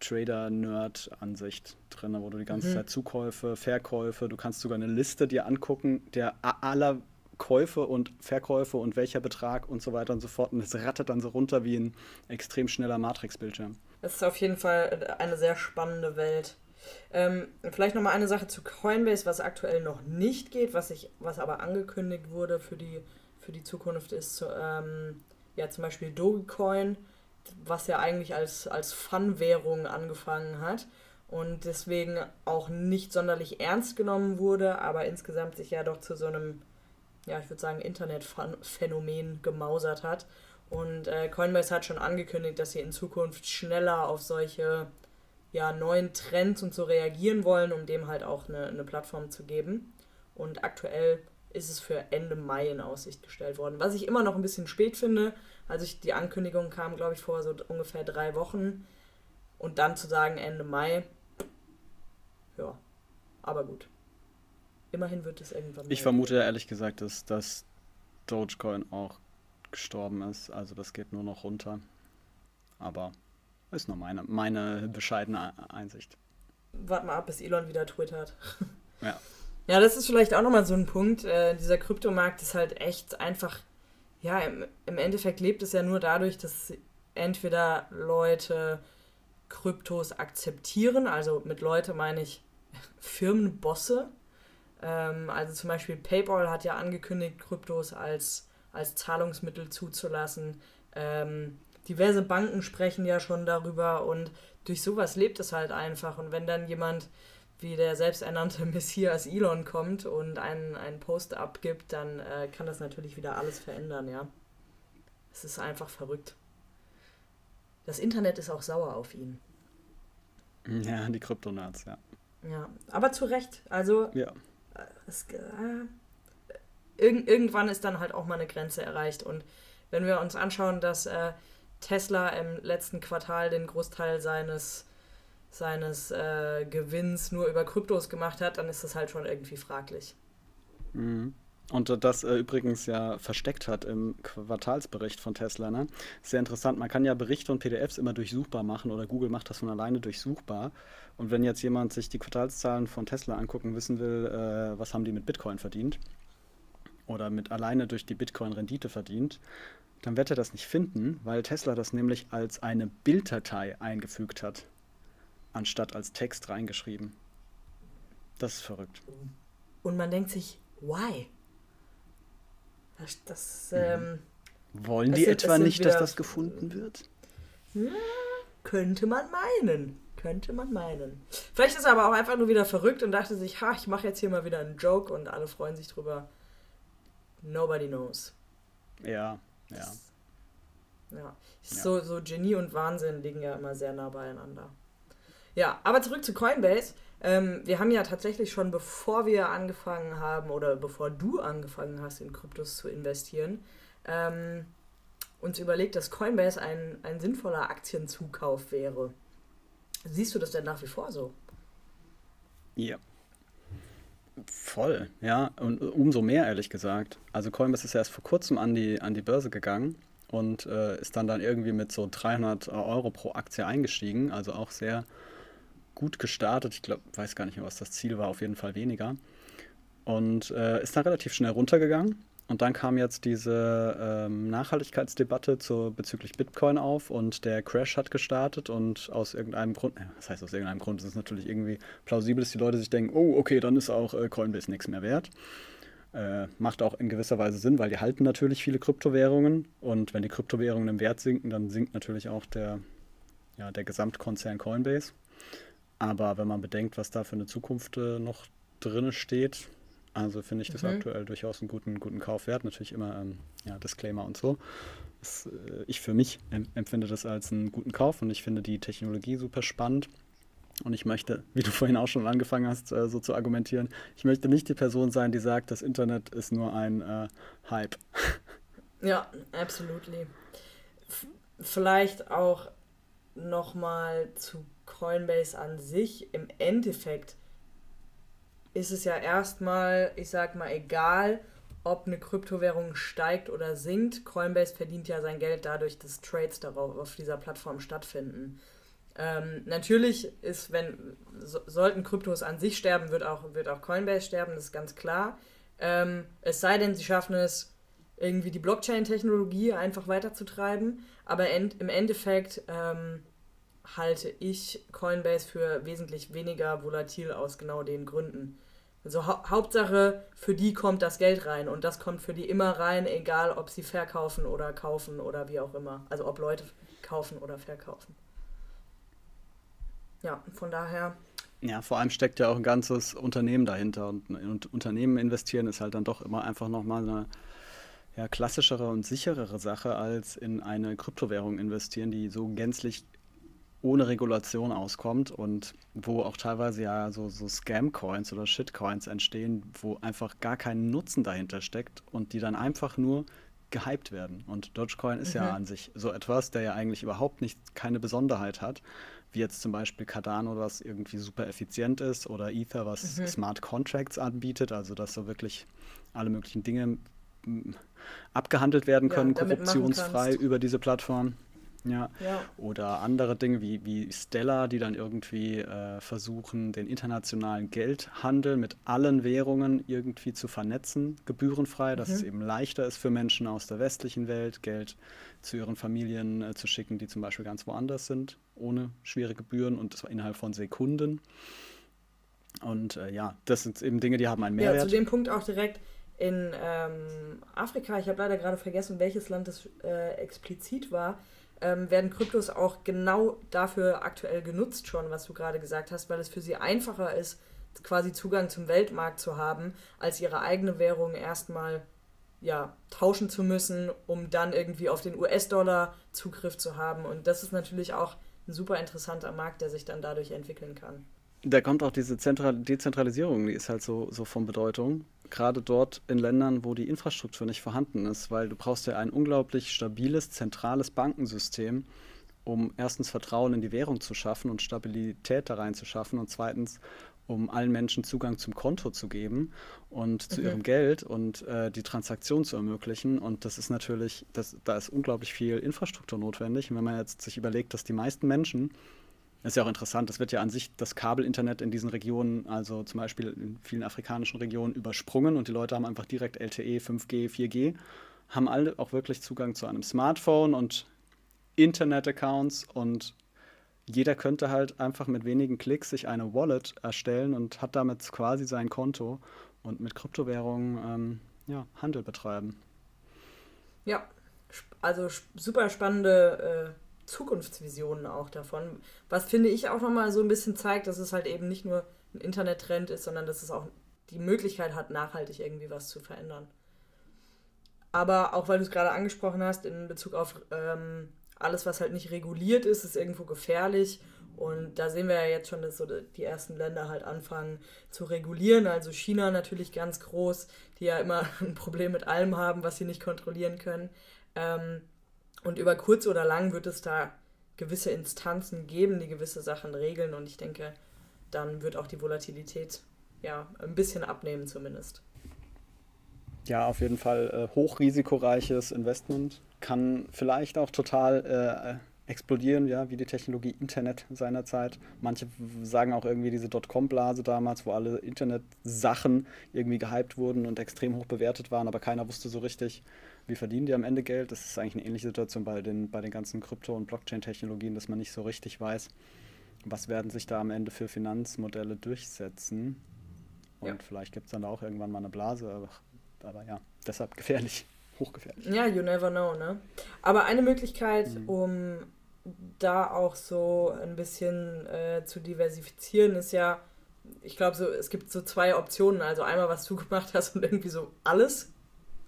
Trader-Nerd-Ansicht drin, wo du die ganze mhm. Zeit Zukäufe, Verkäufe, du kannst sogar eine Liste dir angucken, der aller Käufe und Verkäufe und welcher Betrag und so weiter und so fort. Und es rattert dann so runter wie ein extrem schneller Matrix-Bildschirm. Es ist auf jeden Fall eine sehr spannende Welt. Ähm, vielleicht nochmal eine Sache zu Coinbase, was aktuell noch nicht geht, was, ich, was aber angekündigt wurde für die, für die Zukunft, ist zu, ähm, ja zum Beispiel Dogecoin was ja eigentlich als, als Fun-Währung angefangen hat und deswegen auch nicht sonderlich ernst genommen wurde, aber insgesamt sich ja doch zu so einem, ja, ich würde sagen, Internetphänomen gemausert hat. Und äh, Coinbase hat schon angekündigt, dass sie in Zukunft schneller auf solche ja, neuen Trends und so reagieren wollen, um dem halt auch eine, eine Plattform zu geben. Und aktuell ist es für Ende Mai in Aussicht gestellt worden. Was ich immer noch ein bisschen spät finde. Also ich, die Ankündigung kam, glaube ich, vor so ungefähr drei Wochen. Und dann zu sagen Ende Mai, ja, aber gut. Immerhin wird es irgendwann. Ich vermute ja ehrlich gesagt, dass, dass Dogecoin auch gestorben ist. Also das geht nur noch runter. Aber ist nur meine, meine bescheidene Einsicht. Warte mal ab, bis Elon wieder twittert. Ja. Ja, das ist vielleicht auch nochmal so ein Punkt. Äh, dieser Kryptomarkt ist halt echt einfach, ja, im, im Endeffekt lebt es ja nur dadurch, dass entweder Leute Kryptos akzeptieren, also mit Leute meine ich Firmenbosse. Ähm, also zum Beispiel PayPal hat ja angekündigt, Kryptos als, als Zahlungsmittel zuzulassen. Ähm, diverse Banken sprechen ja schon darüber und durch sowas lebt es halt einfach. Und wenn dann jemand wie der selbsternannte Messias Elon kommt und einen, einen Post abgibt, dann äh, kann das natürlich wieder alles verändern, ja. Es ist einfach verrückt. Das Internet ist auch sauer auf ihn. Ja, die Kryptonards, ja. Ja, aber zu Recht. Also, ja. Es, äh, irg irgendwann ist dann halt auch mal eine Grenze erreicht. Und wenn wir uns anschauen, dass äh, Tesla im letzten Quartal den Großteil seines seines äh, Gewinns nur über Kryptos gemacht hat, dann ist das halt schon irgendwie fraglich. Mhm. Und das äh, übrigens ja versteckt hat im Quartalsbericht von Tesla. Ne? Sehr interessant. Man kann ja Berichte und PDFs immer durchsuchbar machen oder Google macht das von alleine durchsuchbar. Und wenn jetzt jemand sich die Quartalszahlen von Tesla angucken wissen will, äh, was haben die mit Bitcoin verdient oder mit alleine durch die Bitcoin-Rendite verdient, dann wird er das nicht finden, weil Tesla das nämlich als eine Bilddatei eingefügt hat anstatt als Text reingeschrieben. Das ist verrückt. Und man denkt sich, why? Das, das mhm. ähm, Wollen die etwa nicht, dass das gefunden wird? Ja, könnte man meinen. Könnte man meinen. Vielleicht ist er aber auch einfach nur wieder verrückt und dachte sich, ha, ich mache jetzt hier mal wieder einen Joke und alle freuen sich drüber. Nobody knows. Ja, ja. ja. ja. So, so Genie und Wahnsinn liegen ja immer sehr nah beieinander. Ja, aber zurück zu Coinbase. Ähm, wir haben ja tatsächlich schon, bevor wir angefangen haben oder bevor du angefangen hast, in Kryptos zu investieren, ähm, uns überlegt, dass Coinbase ein, ein sinnvoller Aktienzukauf wäre. Siehst du das denn nach wie vor so? Ja. Voll, ja. Und umso mehr, ehrlich gesagt. Also Coinbase ist erst vor kurzem an die, an die Börse gegangen und äh, ist dann dann irgendwie mit so 300 Euro pro Aktie eingestiegen. Also auch sehr gut gestartet. Ich glaube, weiß gar nicht mehr, was das Ziel war, auf jeden Fall weniger. Und äh, ist dann relativ schnell runtergegangen. Und dann kam jetzt diese ähm, Nachhaltigkeitsdebatte zu, bezüglich Bitcoin auf und der Crash hat gestartet und aus irgendeinem Grund, äh, was heißt aus irgendeinem Grund, ist es natürlich irgendwie plausibel, dass die Leute sich denken, oh, okay, dann ist auch äh, Coinbase nichts mehr wert. Äh, macht auch in gewisser Weise Sinn, weil die halten natürlich viele Kryptowährungen und wenn die Kryptowährungen im Wert sinken, dann sinkt natürlich auch der, ja, der Gesamtkonzern Coinbase. Aber wenn man bedenkt, was da für eine Zukunft äh, noch drin steht, also finde ich das mhm. aktuell durchaus einen guten, guten Kauf wert. Natürlich immer ähm, ja, Disclaimer und so. Das, äh, ich für mich empfinde das als einen guten Kauf und ich finde die Technologie super spannend. Und ich möchte, wie du vorhin auch schon angefangen hast, äh, so zu argumentieren, ich möchte nicht die Person sein, die sagt, das Internet ist nur ein äh, Hype. Ja, absolutely. F vielleicht auch nochmal zu Coinbase an sich. Im Endeffekt ist es ja erstmal, ich sag mal, egal, ob eine Kryptowährung steigt oder sinkt. Coinbase verdient ja sein Geld dadurch, dass Trades darauf auf dieser Plattform stattfinden. Ähm, natürlich ist, wenn so, sollten Kryptos an sich sterben, wird auch, wird auch Coinbase sterben, das ist ganz klar. Ähm, es sei denn, sie schaffen es, irgendwie die Blockchain-Technologie einfach weiterzutreiben. Aber end, im Endeffekt ähm, halte ich Coinbase für wesentlich weniger volatil aus genau den Gründen. Also hau Hauptsache, für die kommt das Geld rein und das kommt für die immer rein, egal ob sie verkaufen oder kaufen oder wie auch immer. Also ob Leute kaufen oder verkaufen ja, von daher. Ja, vor allem steckt ja auch ein ganzes Unternehmen dahinter und, und Unternehmen investieren ist halt dann doch immer einfach nochmal eine ja, klassischere und sicherere Sache als in eine Kryptowährung investieren, die so gänzlich ohne Regulation auskommt und wo auch teilweise ja so, so Scam-Coins oder Shitcoins entstehen, wo einfach gar kein Nutzen dahinter steckt und die dann einfach nur gehypt werden. Und Dogecoin ist mhm. ja an sich so etwas, der ja eigentlich überhaupt nicht keine Besonderheit hat, wie jetzt zum Beispiel Cardano, was irgendwie super effizient ist, oder Ether, was mhm. Smart Contracts anbietet, also dass so wirklich alle möglichen Dinge abgehandelt werden können, ja, korruptionsfrei über diese Plattform. Ja. ja. Oder andere Dinge wie, wie Stella, die dann irgendwie äh, versuchen, den internationalen Geldhandel mit allen Währungen irgendwie zu vernetzen, gebührenfrei, dass mhm. es eben leichter ist für Menschen aus der westlichen Welt, Geld zu ihren Familien äh, zu schicken, die zum Beispiel ganz woanders sind, ohne schwere Gebühren und das war innerhalb von Sekunden. Und äh, ja, das sind eben Dinge, die haben einen Mehrwert. Ja, zu dem Punkt auch direkt in ähm, Afrika, ich habe leider gerade vergessen, welches Land das äh, explizit war, ähm, werden Kryptos auch genau dafür aktuell genutzt schon, was du gerade gesagt hast, weil es für sie einfacher ist, quasi Zugang zum Weltmarkt zu haben, als ihre eigene Währung erstmal ja, tauschen zu müssen, um dann irgendwie auf den US-Dollar Zugriff zu haben. Und das ist natürlich auch ein super interessanter Markt, der sich dann dadurch entwickeln kann. Da kommt auch diese Zentral Dezentralisierung, die ist halt so, so von Bedeutung. Gerade dort in Ländern, wo die Infrastruktur nicht vorhanden ist, weil du brauchst ja ein unglaublich stabiles, zentrales Bankensystem, um erstens Vertrauen in die Währung zu schaffen und Stabilität da rein zu schaffen und zweitens, um allen Menschen Zugang zum Konto zu geben und zu mhm. ihrem Geld und äh, die Transaktion zu ermöglichen. Und das ist natürlich, das, da ist unglaublich viel Infrastruktur notwendig. Und wenn man jetzt sich überlegt, dass die meisten Menschen das ist ja auch interessant. Es wird ja an sich das Kabelinternet in diesen Regionen, also zum Beispiel in vielen afrikanischen Regionen, übersprungen und die Leute haben einfach direkt LTE, 5G, 4G, haben alle auch wirklich Zugang zu einem Smartphone und Internet-Accounts und jeder könnte halt einfach mit wenigen Klicks sich eine Wallet erstellen und hat damit quasi sein Konto und mit Kryptowährungen ähm, ja, Handel betreiben. Ja, also super spannende äh, Zukunftsvisionen auch davon. Was finde ich auch nochmal so ein bisschen zeigt, dass es halt eben nicht nur ein Internettrend ist, sondern dass es auch die Möglichkeit hat, nachhaltig irgendwie was zu verändern. Aber auch weil du es gerade angesprochen hast, in Bezug auf ähm, alles, was halt nicht reguliert ist, ist irgendwo gefährlich. Und da sehen wir ja jetzt schon, dass so die ersten Länder halt anfangen zu regulieren. Also China natürlich ganz groß, die ja immer ein Problem mit allem haben, was sie nicht kontrollieren können. Ähm, und über kurz oder lang wird es da gewisse Instanzen geben, die gewisse Sachen regeln. Und ich denke, dann wird auch die Volatilität ja ein bisschen abnehmen zumindest. Ja, auf jeden Fall äh, hochrisikoreiches Investment. Kann vielleicht auch total äh, explodieren, ja, wie die Technologie Internet seinerzeit. Manche sagen auch irgendwie diese Dotcom-Blase damals, wo alle Internet-Sachen irgendwie gehypt wurden und extrem hoch bewertet waren, aber keiner wusste so richtig, wie verdienen die am Ende Geld? Das ist eigentlich eine ähnliche Situation bei den, bei den ganzen Krypto- und Blockchain-Technologien, dass man nicht so richtig weiß, was werden sich da am Ende für Finanzmodelle durchsetzen. Und ja. vielleicht gibt es dann auch irgendwann mal eine Blase, aber, aber ja, deshalb gefährlich, hochgefährlich. Ja, you never know, ne? Aber eine Möglichkeit, mhm. um da auch so ein bisschen äh, zu diversifizieren, ist ja, ich glaube, so, es gibt so zwei Optionen. Also einmal, was du gemacht hast und irgendwie so alles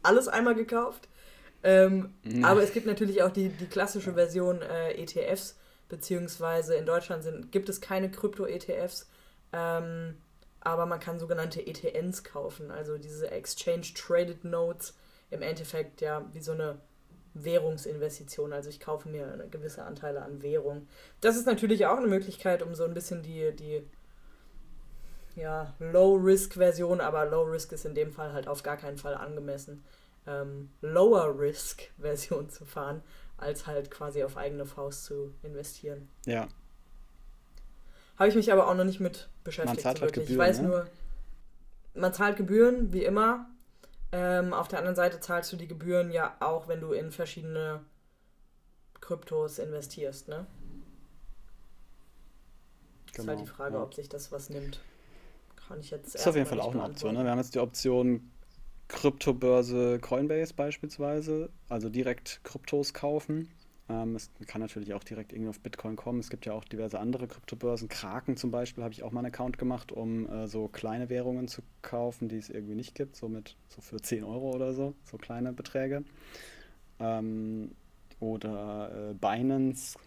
alles einmal gekauft. Ähm, ja. Aber es gibt natürlich auch die, die klassische Version äh, ETFs, beziehungsweise in Deutschland sind, gibt es keine Krypto-ETFs, ähm, aber man kann sogenannte ETNs kaufen, also diese Exchange Traded Notes, im Endeffekt ja wie so eine Währungsinvestition. Also ich kaufe mir gewisse Anteile an Währung. Das ist natürlich auch eine Möglichkeit, um so ein bisschen die, die ja, Low-Risk-Version, aber Low-Risk ist in dem Fall halt auf gar keinen Fall angemessen, ähm, Lower-Risk-Version zu fahren, als halt quasi auf eigene Faust zu investieren. Ja. Habe ich mich aber auch noch nicht mit beschäftigt. Man zahlt so halt Gebühren, ich weiß ne? nur, man zahlt Gebühren, wie immer. Ähm, auf der anderen Seite zahlst du die Gebühren ja auch, wenn du in verschiedene Kryptos investierst, ne? Genau, ist halt die genau, Frage, ja. ob sich das was nimmt. Kann ich jetzt. Das ist auf jeden Fall auch eine Option. Ne? Wir haben jetzt die Option Kryptobörse Coinbase beispielsweise, also direkt Kryptos kaufen. Ähm, es kann natürlich auch direkt irgendwie auf Bitcoin kommen. Es gibt ja auch diverse andere Kryptobörsen. Kraken zum Beispiel habe ich auch mal einen Account gemacht, um äh, so kleine Währungen zu kaufen, die es irgendwie nicht gibt, so mit so für 10 Euro oder so, so kleine Beträge. Ähm, oder äh, Binance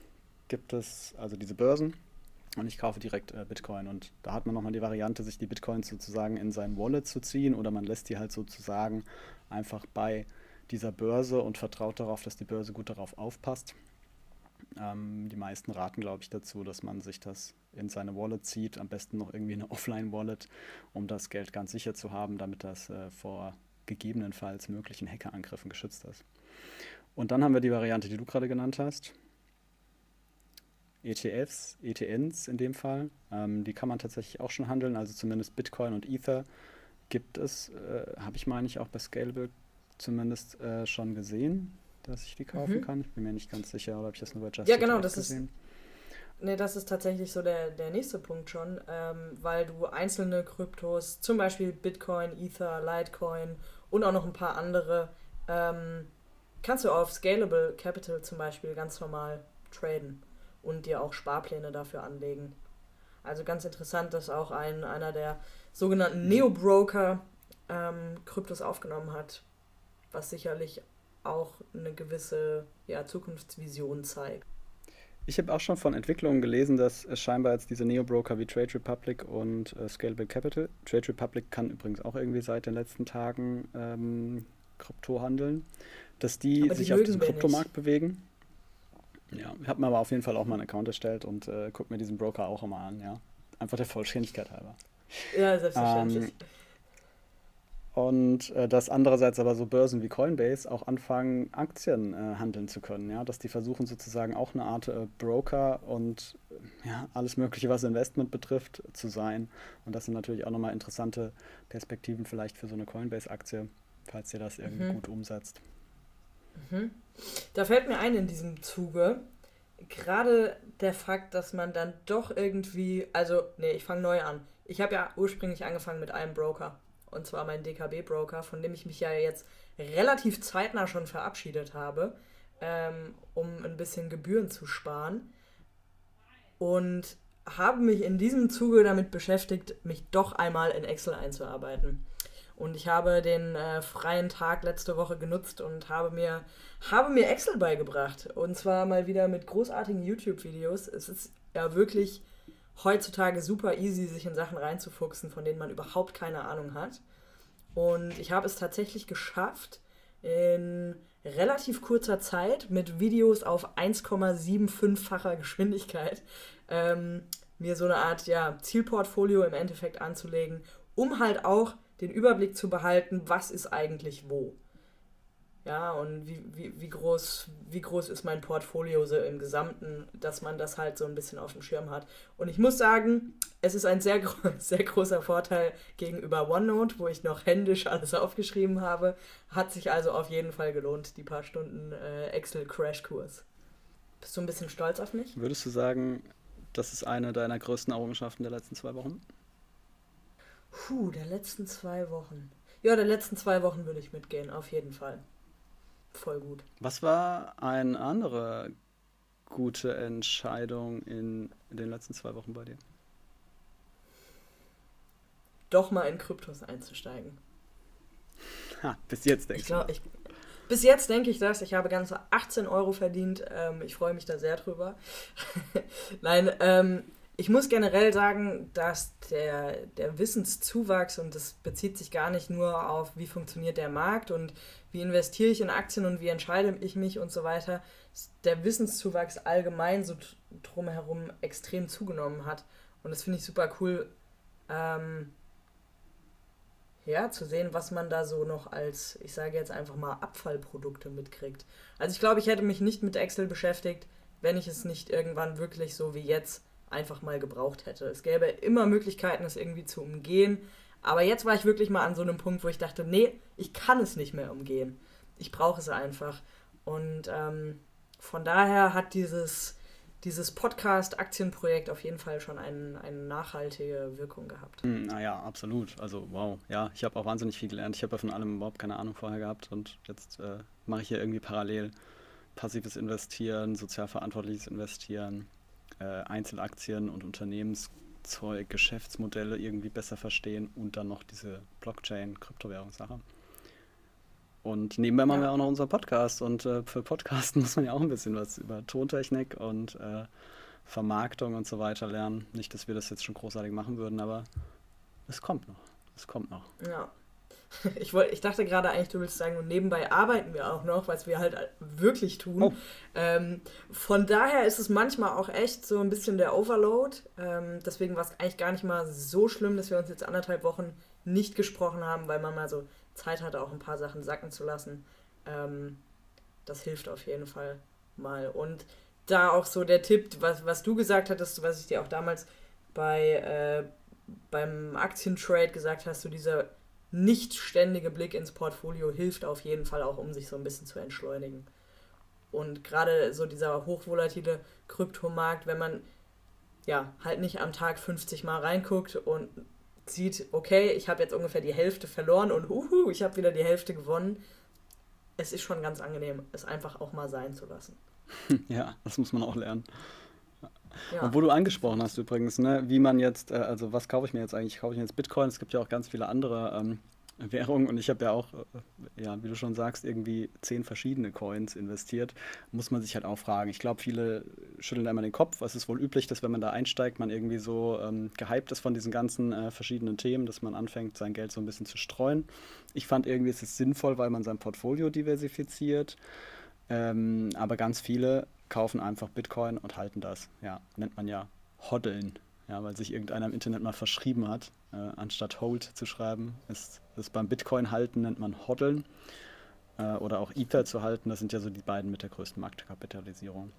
gibt es, also diese Börsen. Und ich kaufe direkt äh, Bitcoin. Und da hat man nochmal die Variante, sich die Bitcoins sozusagen in sein Wallet zu ziehen oder man lässt die halt sozusagen einfach bei dieser Börse und vertraut darauf, dass die Börse gut darauf aufpasst. Ähm, die meisten raten, glaube ich, dazu, dass man sich das in seine Wallet zieht, am besten noch irgendwie eine Offline-Wallet, um das Geld ganz sicher zu haben, damit das äh, vor gegebenenfalls möglichen Hackerangriffen geschützt ist. Und dann haben wir die Variante, die du gerade genannt hast. ETFs, ETNs in dem Fall. Ähm, die kann man tatsächlich auch schon handeln, also zumindest Bitcoin und Ether gibt es, äh, habe ich meine ich auch bei Scalable zumindest äh, schon gesehen, dass ich die kaufen mhm. kann. Ich bin mir nicht ganz sicher, oder habe ich das nur bei Just Ja, genau, das gesehen? ist. Nee, das ist tatsächlich so der, der nächste Punkt schon, ähm, weil du einzelne Kryptos, zum Beispiel Bitcoin, Ether, Litecoin und auch noch ein paar andere, ähm, kannst du auf Scalable Capital zum Beispiel ganz normal traden und dir auch Sparpläne dafür anlegen. Also ganz interessant, dass auch ein, einer der sogenannten Neo-Broker ähm, Kryptos aufgenommen hat, was sicherlich auch eine gewisse ja, Zukunftsvision zeigt. Ich habe auch schon von Entwicklungen gelesen, dass es scheinbar jetzt diese Neo-Broker wie Trade Republic und äh, Scalable Capital, Trade Republic kann übrigens auch irgendwie seit den letzten Tagen ähm, Krypto handeln, dass die, die sich auf diesem Kryptomarkt bewegen. Ja, ich habe mir aber auf jeden Fall auch mal einen Account erstellt und äh, gucke mir diesen Broker auch immer an, ja. Einfach der Vollständigkeit halber. Ja, selbstverständlich. Ähm, und äh, dass andererseits aber so Börsen wie Coinbase auch anfangen, Aktien äh, handeln zu können. Ja? Dass die versuchen sozusagen auch eine Art äh, Broker und ja, alles Mögliche, was Investment betrifft, zu sein. Und das sind natürlich auch nochmal interessante Perspektiven vielleicht für so eine Coinbase-Aktie, falls ihr das irgendwie mhm. gut umsetzt. Mhm. Da fällt mir ein in diesem Zuge, gerade der Fakt, dass man dann doch irgendwie, also, nee, ich fange neu an. Ich habe ja ursprünglich angefangen mit einem Broker und zwar mein DKB-Broker, von dem ich mich ja jetzt relativ zeitnah schon verabschiedet habe, ähm, um ein bisschen Gebühren zu sparen. Und habe mich in diesem Zuge damit beschäftigt, mich doch einmal in Excel einzuarbeiten. Und ich habe den äh, freien Tag letzte Woche genutzt und habe mir, habe mir Excel beigebracht. Und zwar mal wieder mit großartigen YouTube-Videos. Es ist ja wirklich heutzutage super easy, sich in Sachen reinzufuchsen, von denen man überhaupt keine Ahnung hat. Und ich habe es tatsächlich geschafft, in relativ kurzer Zeit mit Videos auf 1,75-facher Geschwindigkeit ähm, mir so eine Art ja, Zielportfolio im Endeffekt anzulegen, um halt auch den Überblick zu behalten, was ist eigentlich wo. Ja, und wie, wie, wie, groß, wie groß ist mein Portfolio so im Gesamten, dass man das halt so ein bisschen auf dem Schirm hat. Und ich muss sagen, es ist ein sehr, sehr großer Vorteil gegenüber OneNote, wo ich noch händisch alles aufgeschrieben habe. Hat sich also auf jeden Fall gelohnt, die paar Stunden äh, Excel-Crash-Kurs. Bist du ein bisschen stolz auf mich? Würdest du sagen, das ist eine deiner größten Errungenschaften der letzten zwei Wochen? Puh, der letzten zwei Wochen. Ja, der letzten zwei Wochen würde ich mitgehen, auf jeden Fall voll gut. Was war eine andere gute Entscheidung in, den letzten zwei Wochen bei dir? Doch mal in Kryptos einzusteigen. Ha, bis jetzt denkst ich glaub. Ich, bis jetzt denke ich das. Ich habe ganze 18 Euro verdient. Ähm, ich freue mich da sehr drüber. Nein, ähm, ich muss generell sagen, dass der, der Wissenszuwachs, und das bezieht sich gar nicht nur auf, wie funktioniert der Markt und wie investiere ich in Aktien und wie entscheide ich mich und so weiter, der Wissenszuwachs allgemein so drumherum extrem zugenommen hat. Und das finde ich super cool, ähm, ja, zu sehen, was man da so noch als, ich sage jetzt einfach mal, Abfallprodukte mitkriegt. Also ich glaube, ich hätte mich nicht mit Excel beschäftigt, wenn ich es nicht irgendwann wirklich so wie jetzt einfach mal gebraucht hätte. Es gäbe immer Möglichkeiten, es irgendwie zu umgehen. Aber jetzt war ich wirklich mal an so einem Punkt, wo ich dachte, nee, ich kann es nicht mehr umgehen. Ich brauche es einfach. Und ähm, von daher hat dieses dieses Podcast-Aktienprojekt auf jeden Fall schon ein, eine nachhaltige Wirkung gehabt. Hm, naja, absolut. Also wow, ja, ich habe auch wahnsinnig viel gelernt. Ich habe ja von allem überhaupt keine Ahnung vorher gehabt und jetzt äh, mache ich hier irgendwie parallel passives Investieren, sozial verantwortliches Investieren, äh, Einzelaktien und Unternehmenszeug, Geschäftsmodelle irgendwie besser verstehen und dann noch diese Blockchain-Kryptowährungssache. Und nebenbei machen ja. wir auch noch unseren Podcast. Und äh, für Podcasten muss man ja auch ein bisschen was über Tontechnik und äh, Vermarktung und so weiter lernen. Nicht, dass wir das jetzt schon großartig machen würden, aber es kommt noch. Es kommt noch. Ja. Ich, wollt, ich dachte gerade eigentlich, du willst sagen, und nebenbei arbeiten wir auch noch, was wir halt wirklich tun. Oh. Ähm, von daher ist es manchmal auch echt so ein bisschen der Overload. Ähm, deswegen war es eigentlich gar nicht mal so schlimm, dass wir uns jetzt anderthalb Wochen nicht gesprochen haben, weil man mal so Zeit hatte, auch ein paar Sachen sacken zu lassen. Ähm, das hilft auf jeden Fall mal. Und da auch so der Tipp, was, was du gesagt hattest, was ich dir auch damals bei, äh, beim Aktientrade gesagt hast, so dieser nicht ständige Blick ins Portfolio hilft auf jeden Fall auch, um sich so ein bisschen zu entschleunigen. Und gerade so dieser hochvolatile Kryptomarkt, wenn man ja halt nicht am Tag 50 Mal reinguckt und sieht, okay, ich habe jetzt ungefähr die Hälfte verloren und huhu, ich habe wieder die Hälfte gewonnen. Es ist schon ganz angenehm, es einfach auch mal sein zu lassen. Ja, das muss man auch lernen. Ja. Und wo du angesprochen hast übrigens, ne, wie man jetzt, äh, also was kaufe ich mir jetzt eigentlich? Kaufe ich mir jetzt Bitcoin? Es gibt ja auch ganz viele andere ähm, Währung und ich habe ja auch, äh, ja, wie du schon sagst, irgendwie zehn verschiedene Coins investiert, muss man sich halt auch fragen. Ich glaube, viele schütteln immer den Kopf. Es ist wohl üblich, dass wenn man da einsteigt, man irgendwie so ähm, gehypt ist von diesen ganzen äh, verschiedenen Themen, dass man anfängt, sein Geld so ein bisschen zu streuen. Ich fand irgendwie, es ist sinnvoll, weil man sein Portfolio diversifiziert. Ähm, aber ganz viele kaufen einfach Bitcoin und halten das. Ja, nennt man ja Hoddeln ja, weil sich irgendeiner im Internet mal verschrieben hat. Äh, anstatt Hold zu schreiben, ist das beim Bitcoin halten nennt man Hoddeln äh, oder auch Ether zu halten. Das sind ja so die beiden mit der größten Marktkapitalisierung.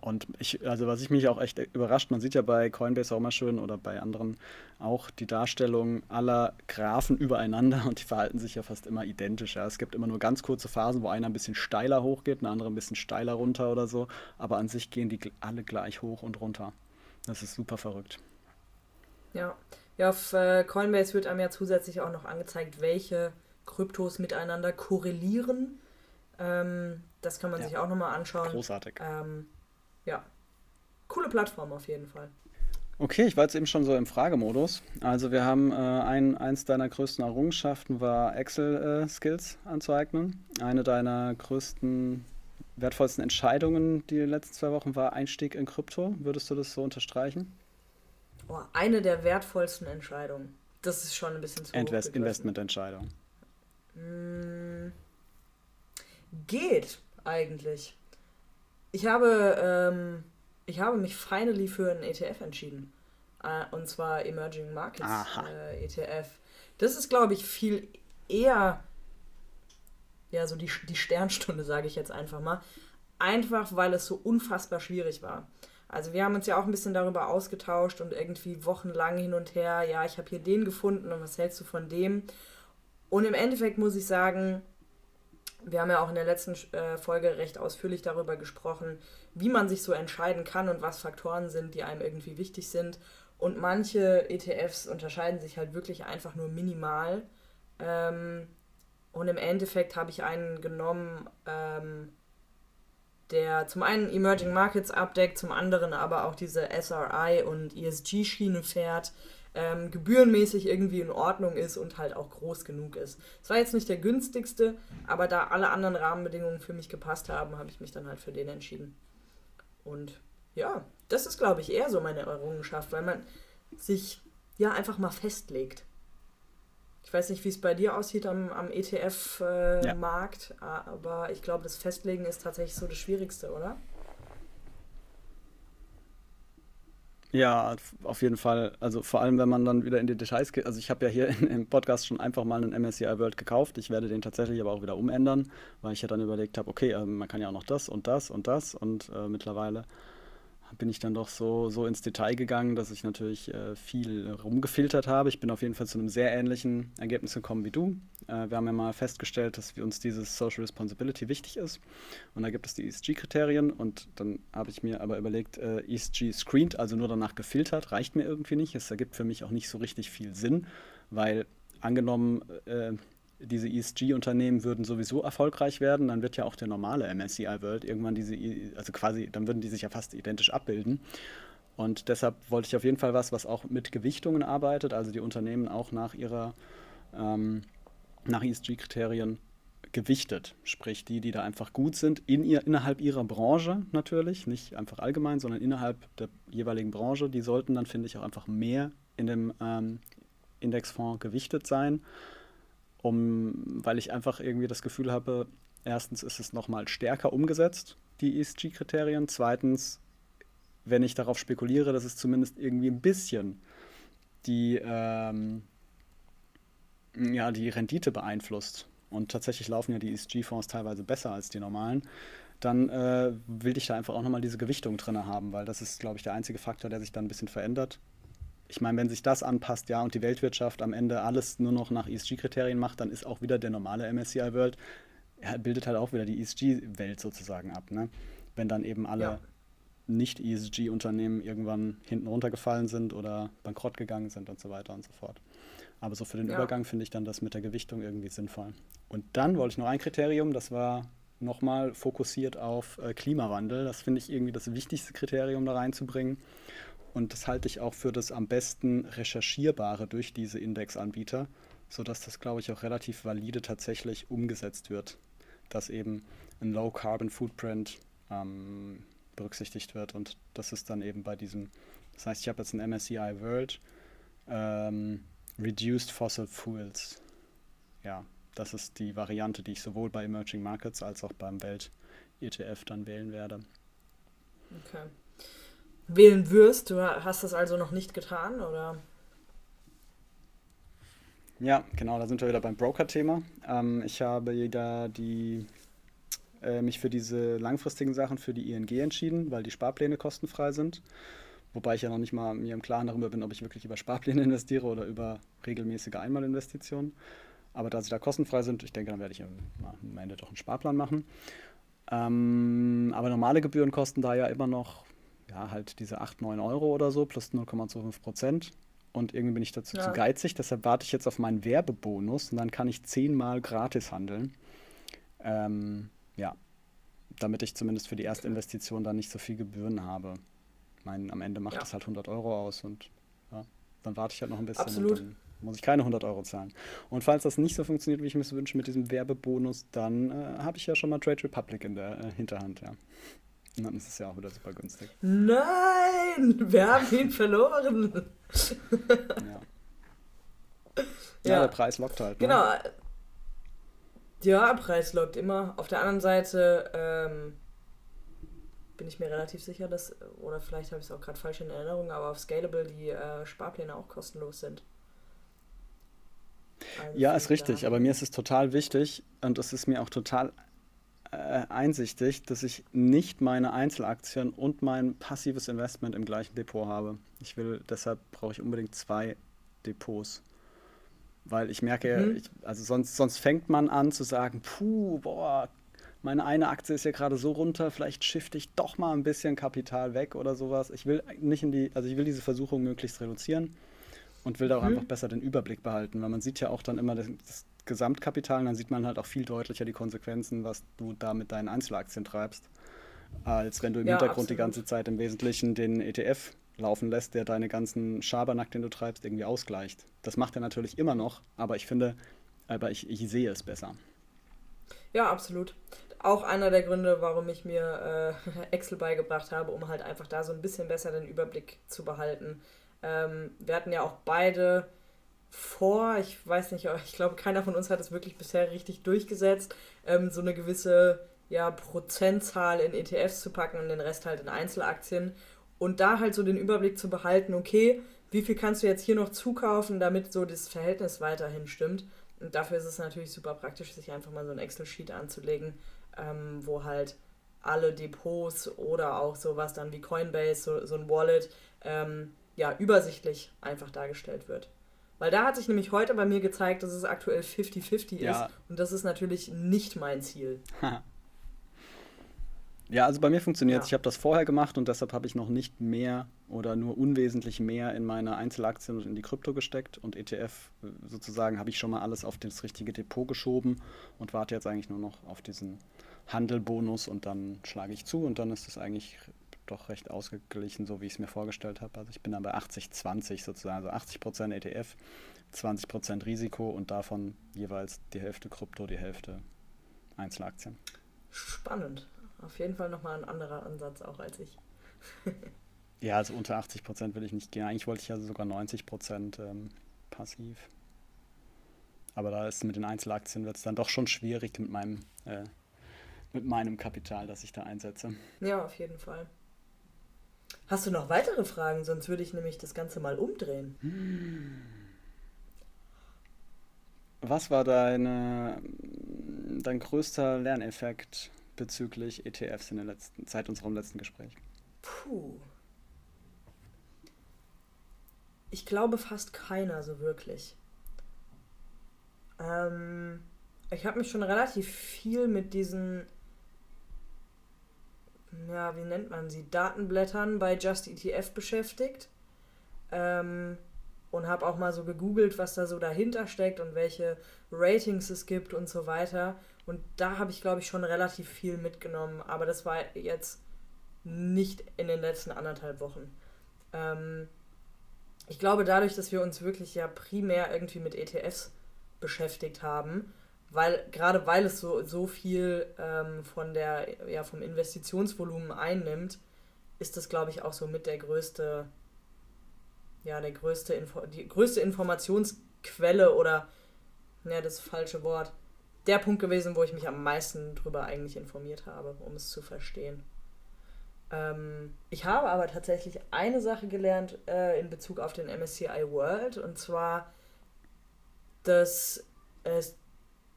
Und ich, also was ich mich auch echt überrascht, man sieht ja bei Coinbase auch mal schön oder bei anderen auch die Darstellung aller Graphen übereinander und die verhalten sich ja fast immer identisch. Ja. Es gibt immer nur ganz kurze Phasen, wo einer ein bisschen steiler hochgeht, eine andere ein bisschen steiler runter oder so, aber an sich gehen die alle gleich hoch und runter. Das ist super verrückt. Ja, ja auf äh, Coinbase wird einem ja zusätzlich auch noch angezeigt, welche Kryptos miteinander korrelieren. Ähm, das kann man ja. sich auch nochmal anschauen. Großartig. Ähm, ja, coole Plattform auf jeden Fall. Okay, ich war jetzt eben schon so im Fragemodus. Also wir haben äh, ein, eins deiner größten Errungenschaften war Excel-Skills äh, anzueignen. Eine deiner größten wertvollsten Entscheidungen die letzten zwei Wochen war Einstieg in Krypto. Würdest du das so unterstreichen? Oh, eine der wertvollsten Entscheidungen. Das ist schon ein bisschen zu Invest Investmententscheidung. Mm, geht eigentlich. Ich habe, ähm, ich habe mich finally für einen ETF entschieden. Äh, und zwar Emerging Markets äh, ETF. Das ist, glaube ich, viel eher ja, so die, die Sternstunde, sage ich jetzt einfach mal. Einfach, weil es so unfassbar schwierig war. Also wir haben uns ja auch ein bisschen darüber ausgetauscht und irgendwie wochenlang hin und her, ja, ich habe hier den gefunden und was hältst du von dem? Und im Endeffekt muss ich sagen, wir haben ja auch in der letzten äh, Folge recht ausführlich darüber gesprochen, wie man sich so entscheiden kann und was Faktoren sind, die einem irgendwie wichtig sind. Und manche ETFs unterscheiden sich halt wirklich einfach nur minimal. Ähm, und im Endeffekt habe ich einen genommen, ähm, der zum einen Emerging Markets abdeckt, zum anderen aber auch diese SRI und ESG-Schiene fährt, ähm, gebührenmäßig irgendwie in Ordnung ist und halt auch groß genug ist. Es war jetzt nicht der günstigste, aber da alle anderen Rahmenbedingungen für mich gepasst haben, habe ich mich dann halt für den entschieden. Und ja, das ist, glaube ich, eher so meine Errungenschaft, weil man sich ja einfach mal festlegt. Ich weiß nicht, wie es bei dir aussieht am, am ETF-Markt, äh, ja. aber ich glaube, das Festlegen ist tatsächlich so das Schwierigste, oder? Ja, auf jeden Fall. Also vor allem, wenn man dann wieder in die Details geht. Also ich habe ja hier im Podcast schon einfach mal einen MSCI World gekauft. Ich werde den tatsächlich aber auch wieder umändern, weil ich ja dann überlegt habe, okay, äh, man kann ja auch noch das und das und das und äh, mittlerweile bin ich dann doch so, so ins Detail gegangen, dass ich natürlich äh, viel rumgefiltert habe. Ich bin auf jeden Fall zu einem sehr ähnlichen Ergebnis gekommen wie du. Äh, wir haben ja mal festgestellt, dass für uns dieses Social Responsibility wichtig ist. Und da gibt es die ESG-Kriterien. Und dann habe ich mir aber überlegt, äh, ESG screened, also nur danach gefiltert, reicht mir irgendwie nicht. Es ergibt für mich auch nicht so richtig viel Sinn, weil angenommen, äh, diese ESG-Unternehmen würden sowieso erfolgreich werden, dann wird ja auch der normale MSCI World irgendwann diese, also quasi, dann würden die sich ja fast identisch abbilden. Und deshalb wollte ich auf jeden Fall was, was auch mit Gewichtungen arbeitet, also die Unternehmen auch nach ihrer, ähm, nach ESG-Kriterien gewichtet. Sprich, die, die da einfach gut sind, in ihr, innerhalb ihrer Branche natürlich, nicht einfach allgemein, sondern innerhalb der jeweiligen Branche, die sollten dann, finde ich, auch einfach mehr in dem ähm, Indexfonds gewichtet sein um, weil ich einfach irgendwie das Gefühl habe, erstens ist es nochmal stärker umgesetzt, die ESG-Kriterien. Zweitens, wenn ich darauf spekuliere, dass es zumindest irgendwie ein bisschen die, ähm, ja, die Rendite beeinflusst. Und tatsächlich laufen ja die ESG-Fonds teilweise besser als die normalen. Dann äh, will ich da einfach auch nochmal diese Gewichtung drin haben, weil das ist, glaube ich, der einzige Faktor, der sich dann ein bisschen verändert ich meine, wenn sich das anpasst, ja, und die Weltwirtschaft am Ende alles nur noch nach ESG-Kriterien macht, dann ist auch wieder der normale MSCI World, er bildet halt auch wieder die ESG-Welt sozusagen ab, ne? Wenn dann eben alle ja. Nicht-ESG-Unternehmen irgendwann hinten runtergefallen sind oder bankrott gegangen sind und so weiter und so fort. Aber so für den ja. Übergang finde ich dann das mit der Gewichtung irgendwie sinnvoll. Und dann wollte ich noch ein Kriterium, das war nochmal fokussiert auf äh, Klimawandel. Das finde ich irgendwie das wichtigste Kriterium da reinzubringen. Und das halte ich auch für das am besten recherchierbare durch diese Indexanbieter, sodass das, glaube ich, auch relativ valide tatsächlich umgesetzt wird, dass eben ein Low Carbon Footprint ähm, berücksichtigt wird. Und das ist dann eben bei diesem, das heißt, ich habe jetzt ein MSCI World ähm, Reduced Fossil Fuels. Ja, das ist die Variante, die ich sowohl bei Emerging Markets als auch beim Welt-ETF dann wählen werde. Okay wählen wirst. Du hast das also noch nicht getan, oder? Ja, genau, da sind wir wieder beim Broker-Thema. Ähm, ich habe da die, äh, mich für diese langfristigen Sachen für die ING entschieden, weil die Sparpläne kostenfrei sind. Wobei ich ja noch nicht mal mir im Klaren darüber bin, ob ich wirklich über Sparpläne investiere oder über regelmäßige Einmalinvestitionen. Aber da sie da kostenfrei sind, ich denke, dann werde ich am Ende doch einen Sparplan machen. Ähm, aber normale Gebühren kosten da ja immer noch ja, halt diese 8, 9 Euro oder so plus 0,25 Prozent. Und irgendwie bin ich dazu ja. zu geizig, deshalb warte ich jetzt auf meinen Werbebonus und dann kann ich zehnmal gratis handeln. Ähm, ja, damit ich zumindest für die erste Investition dann nicht so viel Gebühren habe. Ich meine, am Ende macht ja. das halt 100 Euro aus und ja, dann warte ich halt noch ein bisschen. Absolut. dann muss ich keine 100 Euro zahlen. Und falls das nicht so funktioniert, wie ich mir es wünsche mit diesem Werbebonus, dann äh, habe ich ja schon mal Trade Republic in der äh, Hinterhand, ja. Und dann ist es ja auch wieder super günstig. Nein! Wir haben ihn verloren! ja. ja. der Preis lockt halt. Ne? Genau. Ja, Preis lockt immer. Auf der anderen Seite ähm, bin ich mir relativ sicher, dass, oder vielleicht habe ich es auch gerade falsch in Erinnerung, aber auf Scalable die äh, Sparpläne auch kostenlos sind. Also ja, ist richtig, aber mir ist es total wichtig und es ist mir auch total äh, einsichtig, dass ich nicht meine Einzelaktien und mein passives Investment im gleichen Depot habe. Ich will, deshalb brauche ich unbedingt zwei Depots. Weil ich merke, mhm. ich, also sonst, sonst fängt man an zu sagen, puh, boah, meine eine Aktie ist ja gerade so runter, vielleicht shifte ich doch mal ein bisschen Kapital weg oder sowas. Ich will nicht in die, also ich will diese Versuchung möglichst reduzieren und will da auch mhm. einfach besser den Überblick behalten, weil man sieht ja auch dann immer das, das Gesamtkapital, und dann sieht man halt auch viel deutlicher die Konsequenzen, was du da mit deinen Einzelaktien treibst. als wenn du im ja, Hintergrund absolut. die ganze Zeit im Wesentlichen den ETF laufen lässt, der deine ganzen Schabernack, den du treibst, irgendwie ausgleicht. Das macht er natürlich immer noch, aber ich finde, aber ich, ich sehe es besser. Ja, absolut. Auch einer der Gründe, warum ich mir äh, Excel beigebracht habe, um halt einfach da so ein bisschen besser den Überblick zu behalten. Ähm, wir hatten ja auch beide vor, ich weiß nicht, ich glaube, keiner von uns hat es wirklich bisher richtig durchgesetzt, ähm, so eine gewisse ja, Prozentzahl in ETFs zu packen und den Rest halt in Einzelaktien. Und da halt so den Überblick zu behalten, okay, wie viel kannst du jetzt hier noch zukaufen, damit so das Verhältnis weiterhin stimmt. Und dafür ist es natürlich super praktisch, sich einfach mal so ein Excel-Sheet anzulegen, ähm, wo halt alle Depots oder auch sowas dann wie Coinbase, so, so ein Wallet, ähm, ja, übersichtlich einfach dargestellt wird. Weil da hat sich nämlich heute bei mir gezeigt, dass es aktuell 50-50 ja. ist. Und das ist natürlich nicht mein Ziel. Ja, also bei mir funktioniert es. Ja. Ich habe das vorher gemacht und deshalb habe ich noch nicht mehr oder nur unwesentlich mehr in meine Einzelaktien und in die Krypto gesteckt. Und ETF äh, sozusagen habe ich schon mal alles auf das richtige Depot geschoben und warte jetzt eigentlich nur noch auf diesen Handelbonus und dann schlage ich zu und dann ist es eigentlich doch recht ausgeglichen, so wie ich es mir vorgestellt habe. Also ich bin dann bei 80-20 sozusagen, also 80% ETF, 20% Risiko und davon jeweils die Hälfte Krypto, die Hälfte Einzelaktien. Spannend auf jeden Fall nochmal ein anderer Ansatz auch als ich. ja, also unter 80 Prozent will ich nicht gehen. Eigentlich wollte ich ja sogar 90 Prozent ähm, passiv. Aber da ist mit den Einzelaktien wird es dann doch schon schwierig mit meinem, äh, mit meinem Kapital, das ich da einsetze. Ja, auf jeden Fall. Hast du noch weitere Fragen? Sonst würde ich nämlich das Ganze mal umdrehen. Was war deine, dein größter Lerneffekt bezüglich ETFs in der letzten Zeit unserem letzten Gespräch? Puh. Ich glaube fast keiner so wirklich. Ähm, ich habe mich schon relativ viel mit diesen, ja, wie nennt man sie, Datenblättern bei Just ETF beschäftigt. Ähm, und habe auch mal so gegoogelt, was da so dahinter steckt und welche Ratings es gibt und so weiter. Und da habe ich, glaube ich, schon relativ viel mitgenommen. Aber das war jetzt nicht in den letzten anderthalb Wochen. Ähm, ich glaube, dadurch, dass wir uns wirklich ja primär irgendwie mit ETFs beschäftigt haben, weil gerade weil es so, so viel ähm, von der, ja, vom Investitionsvolumen einnimmt, ist das, glaube ich, auch so mit der größte, ja, der größte Info die größte Informationsquelle oder, ja, das falsche Wort, der Punkt gewesen, wo ich mich am meisten drüber eigentlich informiert habe, um es zu verstehen. Ähm, ich habe aber tatsächlich eine Sache gelernt äh, in Bezug auf den MSCI World und zwar, dass es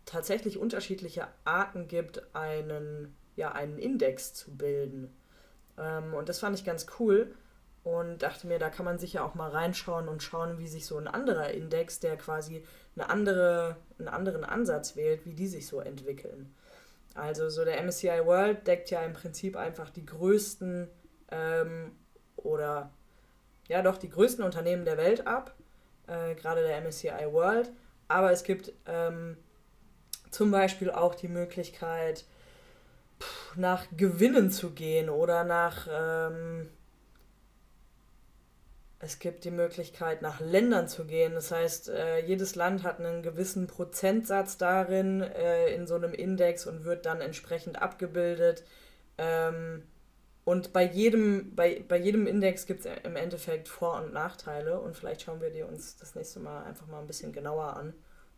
tatsächlich unterschiedliche Arten gibt, einen, ja, einen Index zu bilden. Ähm, und das fand ich ganz cool und dachte mir, da kann man sicher auch mal reinschauen und schauen, wie sich so ein anderer Index, der quasi eine andere, einen anderen Ansatz wählt, wie die sich so entwickeln. Also so der MSCI World deckt ja im Prinzip einfach die größten ähm, oder ja doch die größten Unternehmen der Welt ab, äh, gerade der MSCI World. Aber es gibt ähm, zum Beispiel auch die Möglichkeit, nach Gewinnen zu gehen oder nach ähm, es gibt die Möglichkeit, nach Ländern zu gehen. Das heißt, äh, jedes Land hat einen gewissen Prozentsatz darin äh, in so einem Index und wird dann entsprechend abgebildet. Ähm, und bei jedem, bei, bei jedem Index gibt es im Endeffekt Vor- und Nachteile. Und vielleicht schauen wir die uns das nächste Mal einfach mal ein bisschen genauer an,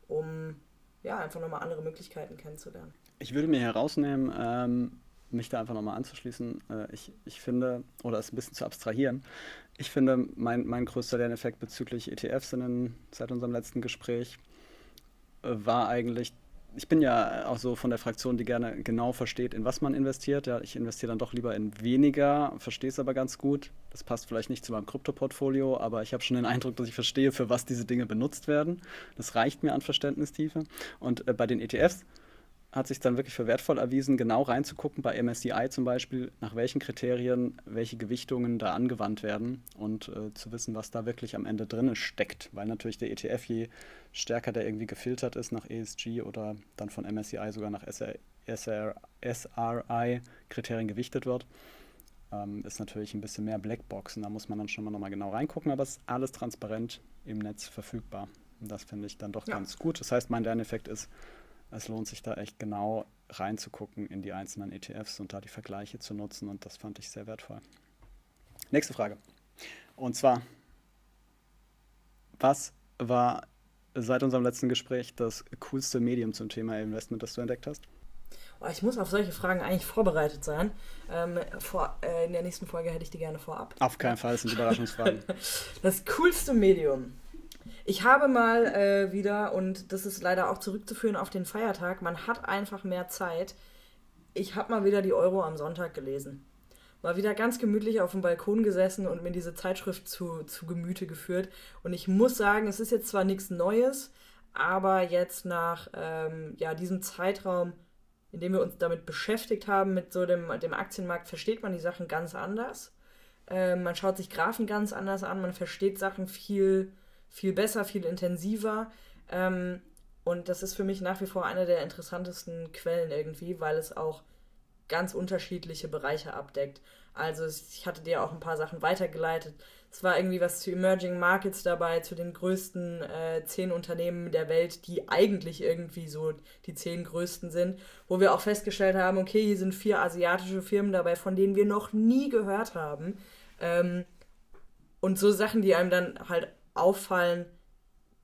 um ja, einfach nochmal andere Möglichkeiten kennenzulernen. Ich würde mir herausnehmen, ähm, mich da einfach nochmal anzuschließen. Äh, ich, ich finde, oder es ein bisschen zu abstrahieren, ich finde, mein, mein größter Lerneffekt bezüglich ETFs in seit unserem letzten Gespräch äh, war eigentlich, ich bin ja auch so von der Fraktion, die gerne genau versteht, in was man investiert. Ja, ich investiere dann doch lieber in weniger, verstehe es aber ganz gut. Das passt vielleicht nicht zu meinem Krypto-Portfolio, aber ich habe schon den Eindruck, dass ich verstehe, für was diese Dinge benutzt werden. Das reicht mir an Verständnistiefe. Und äh, bei den ETFs hat sich dann wirklich für wertvoll erwiesen, genau reinzugucken bei MSCI zum Beispiel, nach welchen Kriterien welche Gewichtungen da angewandt werden und äh, zu wissen, was da wirklich am Ende drin steckt. Weil natürlich der ETF, je stärker der irgendwie gefiltert ist nach ESG oder dann von MSCI sogar nach SRI-Kriterien gewichtet wird. Ähm, ist natürlich ein bisschen mehr Blackboxen, da muss man dann schon mal nochmal genau reingucken, aber es ist alles transparent im Netz verfügbar. Und das finde ich dann doch ja. ganz gut. Das heißt, mein Lerneffekt ist, es lohnt sich da echt genau reinzugucken in die einzelnen ETFs und da die Vergleiche zu nutzen und das fand ich sehr wertvoll. Nächste Frage. Und zwar, was war seit unserem letzten Gespräch das coolste Medium zum Thema Investment, das du entdeckt hast? Oh, ich muss auf solche Fragen eigentlich vorbereitet sein. Ähm, vor, äh, in der nächsten Folge hätte ich die gerne vorab. Auf keinen Fall, es sind Überraschungsfragen. das coolste Medium. Ich habe mal äh, wieder, und das ist leider auch zurückzuführen auf den Feiertag, man hat einfach mehr Zeit. Ich habe mal wieder die Euro am Sonntag gelesen. War wieder ganz gemütlich auf dem Balkon gesessen und mir diese Zeitschrift zu, zu Gemüte geführt. Und ich muss sagen, es ist jetzt zwar nichts Neues, aber jetzt nach ähm, ja, diesem Zeitraum, in dem wir uns damit beschäftigt haben, mit so dem, dem Aktienmarkt, versteht man die Sachen ganz anders. Ähm, man schaut sich Graphen ganz anders an, man versteht Sachen viel, viel besser, viel intensiver. Ähm, und das ist für mich nach wie vor eine der interessantesten Quellen irgendwie, weil es auch ganz unterschiedliche Bereiche abdeckt. Also ich hatte dir auch ein paar Sachen weitergeleitet. Es war irgendwie was zu Emerging Markets dabei, zu den größten äh, zehn Unternehmen der Welt, die eigentlich irgendwie so die zehn größten sind, wo wir auch festgestellt haben, okay, hier sind vier asiatische Firmen dabei, von denen wir noch nie gehört haben. Ähm, und so Sachen, die einem dann halt auffallen,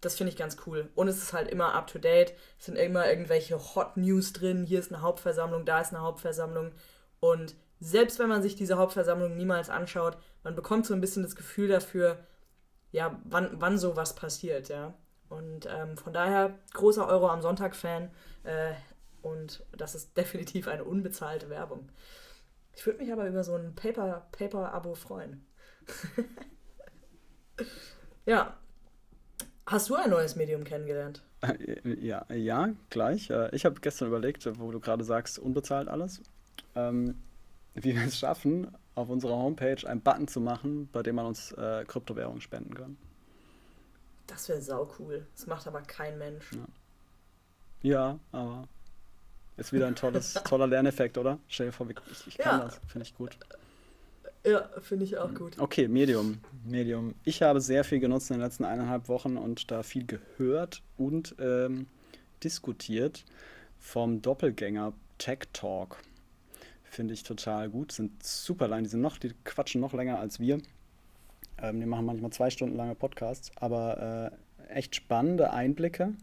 das finde ich ganz cool. Und es ist halt immer up to date. Es sind immer irgendwelche Hot News drin. Hier ist eine Hauptversammlung, da ist eine Hauptversammlung. Und selbst wenn man sich diese Hauptversammlung niemals anschaut, man bekommt so ein bisschen das Gefühl dafür, ja, wann, wann sowas passiert, ja. Und ähm, von daher großer Euro am Sonntag-Fan. Äh, und das ist definitiv eine unbezahlte Werbung. Ich würde mich aber über so ein Paper-Abo Paper freuen. ja, Hast du ein neues Medium kennengelernt? Ja, ja gleich. Äh, ich habe gestern überlegt, wo du gerade sagst, unbezahlt alles, ähm, wie wir es schaffen, auf unserer Homepage einen Button zu machen, bei dem man uns äh, Kryptowährungen spenden kann. Das wäre sau cool. Das macht aber kein Mensch. Ja, ja aber ist wieder ein tolles, toller Lerneffekt, oder? Stell dir vor, ich, ich kann ja. das. Finde ich gut. Ja, finde ich auch gut. Okay, Medium. Medium. Ich habe sehr viel genutzt in den letzten eineinhalb Wochen und da viel gehört und ähm, diskutiert vom Doppelgänger Tech Talk. Finde ich total gut. Sind super lang. Die sind noch, die quatschen noch länger als wir. Ähm, die machen manchmal zwei Stunden lange Podcasts, aber äh, echt spannende Einblicke.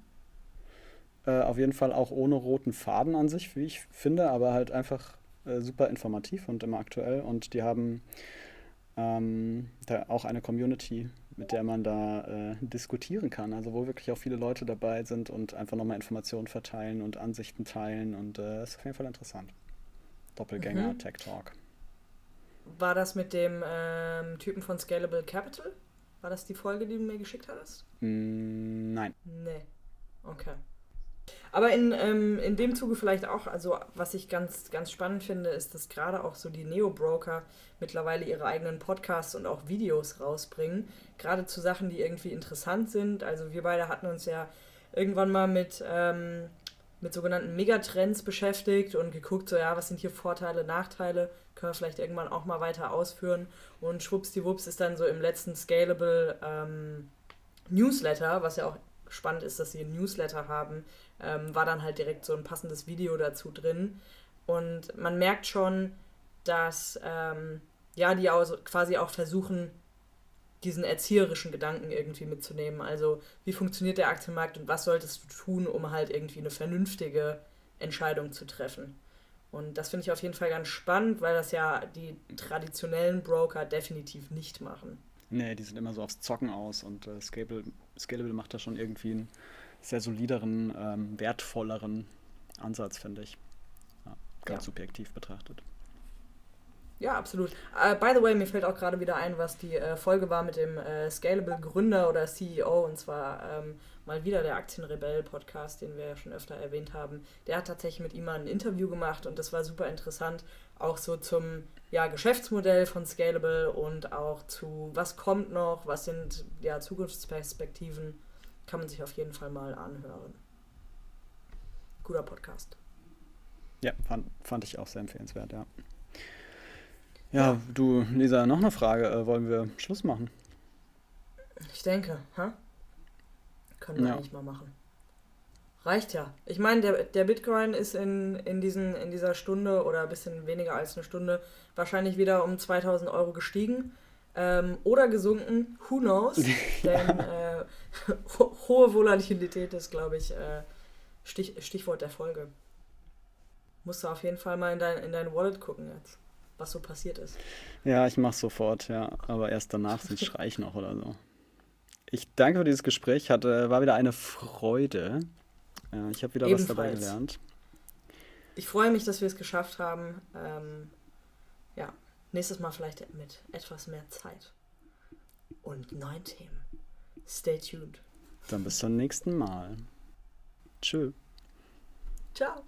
Äh, auf jeden Fall auch ohne roten Faden an sich, wie ich finde, aber halt einfach äh, super informativ und immer aktuell. Und die haben ähm, da auch eine Community, mit der man da äh, diskutieren kann. Also wo wirklich auch viele Leute dabei sind und einfach nochmal Informationen verteilen und Ansichten teilen. Und äh, ist auf jeden Fall interessant. Doppelgänger mhm. Tech Talk. War das mit dem ähm, Typen von Scalable Capital? War das die Folge, die du mir geschickt hattest? Mm, nein. Nee. Okay. Aber in, ähm, in dem Zuge vielleicht auch, also was ich ganz, ganz spannend finde, ist, dass gerade auch so die Neo-Broker mittlerweile ihre eigenen Podcasts und auch Videos rausbringen. Gerade zu Sachen, die irgendwie interessant sind. Also wir beide hatten uns ja irgendwann mal mit, ähm, mit sogenannten Megatrends beschäftigt und geguckt, so ja, was sind hier Vorteile, Nachteile, können wir vielleicht irgendwann auch mal weiter ausführen. Und schwuppsdiwupps ist dann so im letzten Scalable ähm, Newsletter, was ja auch spannend ist, dass sie ein Newsletter haben, ähm, war dann halt direkt so ein passendes Video dazu drin. Und man merkt schon, dass ähm, ja, die auch quasi auch versuchen, diesen erzieherischen Gedanken irgendwie mitzunehmen. Also, wie funktioniert der Aktienmarkt und was solltest du tun, um halt irgendwie eine vernünftige Entscheidung zu treffen? Und das finde ich auf jeden Fall ganz spannend, weil das ja die traditionellen Broker definitiv nicht machen. Nee, die sind immer so aufs Zocken aus und äh, Scalable, Scalable macht da schon irgendwie einen sehr solideren, ähm, wertvolleren Ansatz, finde ich. Ja, ganz ja. subjektiv betrachtet. Ja, absolut. Uh, by the way, mir fällt auch gerade wieder ein, was die äh, Folge war mit dem äh, Scalable-Gründer oder CEO, und zwar ähm, mal wieder der Aktienrebell-Podcast, den wir ja schon öfter erwähnt haben. Der hat tatsächlich mit ihm mal ein Interview gemacht und das war super interessant, auch so zum ja, Geschäftsmodell von Scalable und auch zu, was kommt noch, was sind ja, Zukunftsperspektiven kann man sich auf jeden Fall mal anhören. Guter Podcast. Ja, fand, fand ich auch sehr empfehlenswert, ja. Ja, du, Lisa, noch eine Frage. Äh, wollen wir Schluss machen? Ich denke, ha? Können wir ja. eigentlich mal machen. Reicht ja. Ich meine, der, der Bitcoin ist in, in, diesen, in dieser Stunde oder ein bisschen weniger als eine Stunde wahrscheinlich wieder um 2000 Euro gestiegen ähm, oder gesunken. Who knows? Denn äh, ho hohe Volatilität ist, glaube ich, äh, Stich, Stichwort der Folge. Musst du auf jeden Fall mal in dein, in dein Wallet gucken jetzt, was so passiert ist. Ja, ich mach's sofort, ja. Aber erst danach, sonst schrei ich noch oder so. Ich danke für dieses Gespräch. Hatte, war wieder eine Freude. Ja, ich habe wieder Ebenfalls. was dabei gelernt. Ich freue mich, dass wir es geschafft haben. Ähm, ja, nächstes Mal vielleicht mit etwas mehr Zeit und neuen Themen. Stay tuned. Dann bis zum nächsten Mal. Tschö. Ciao.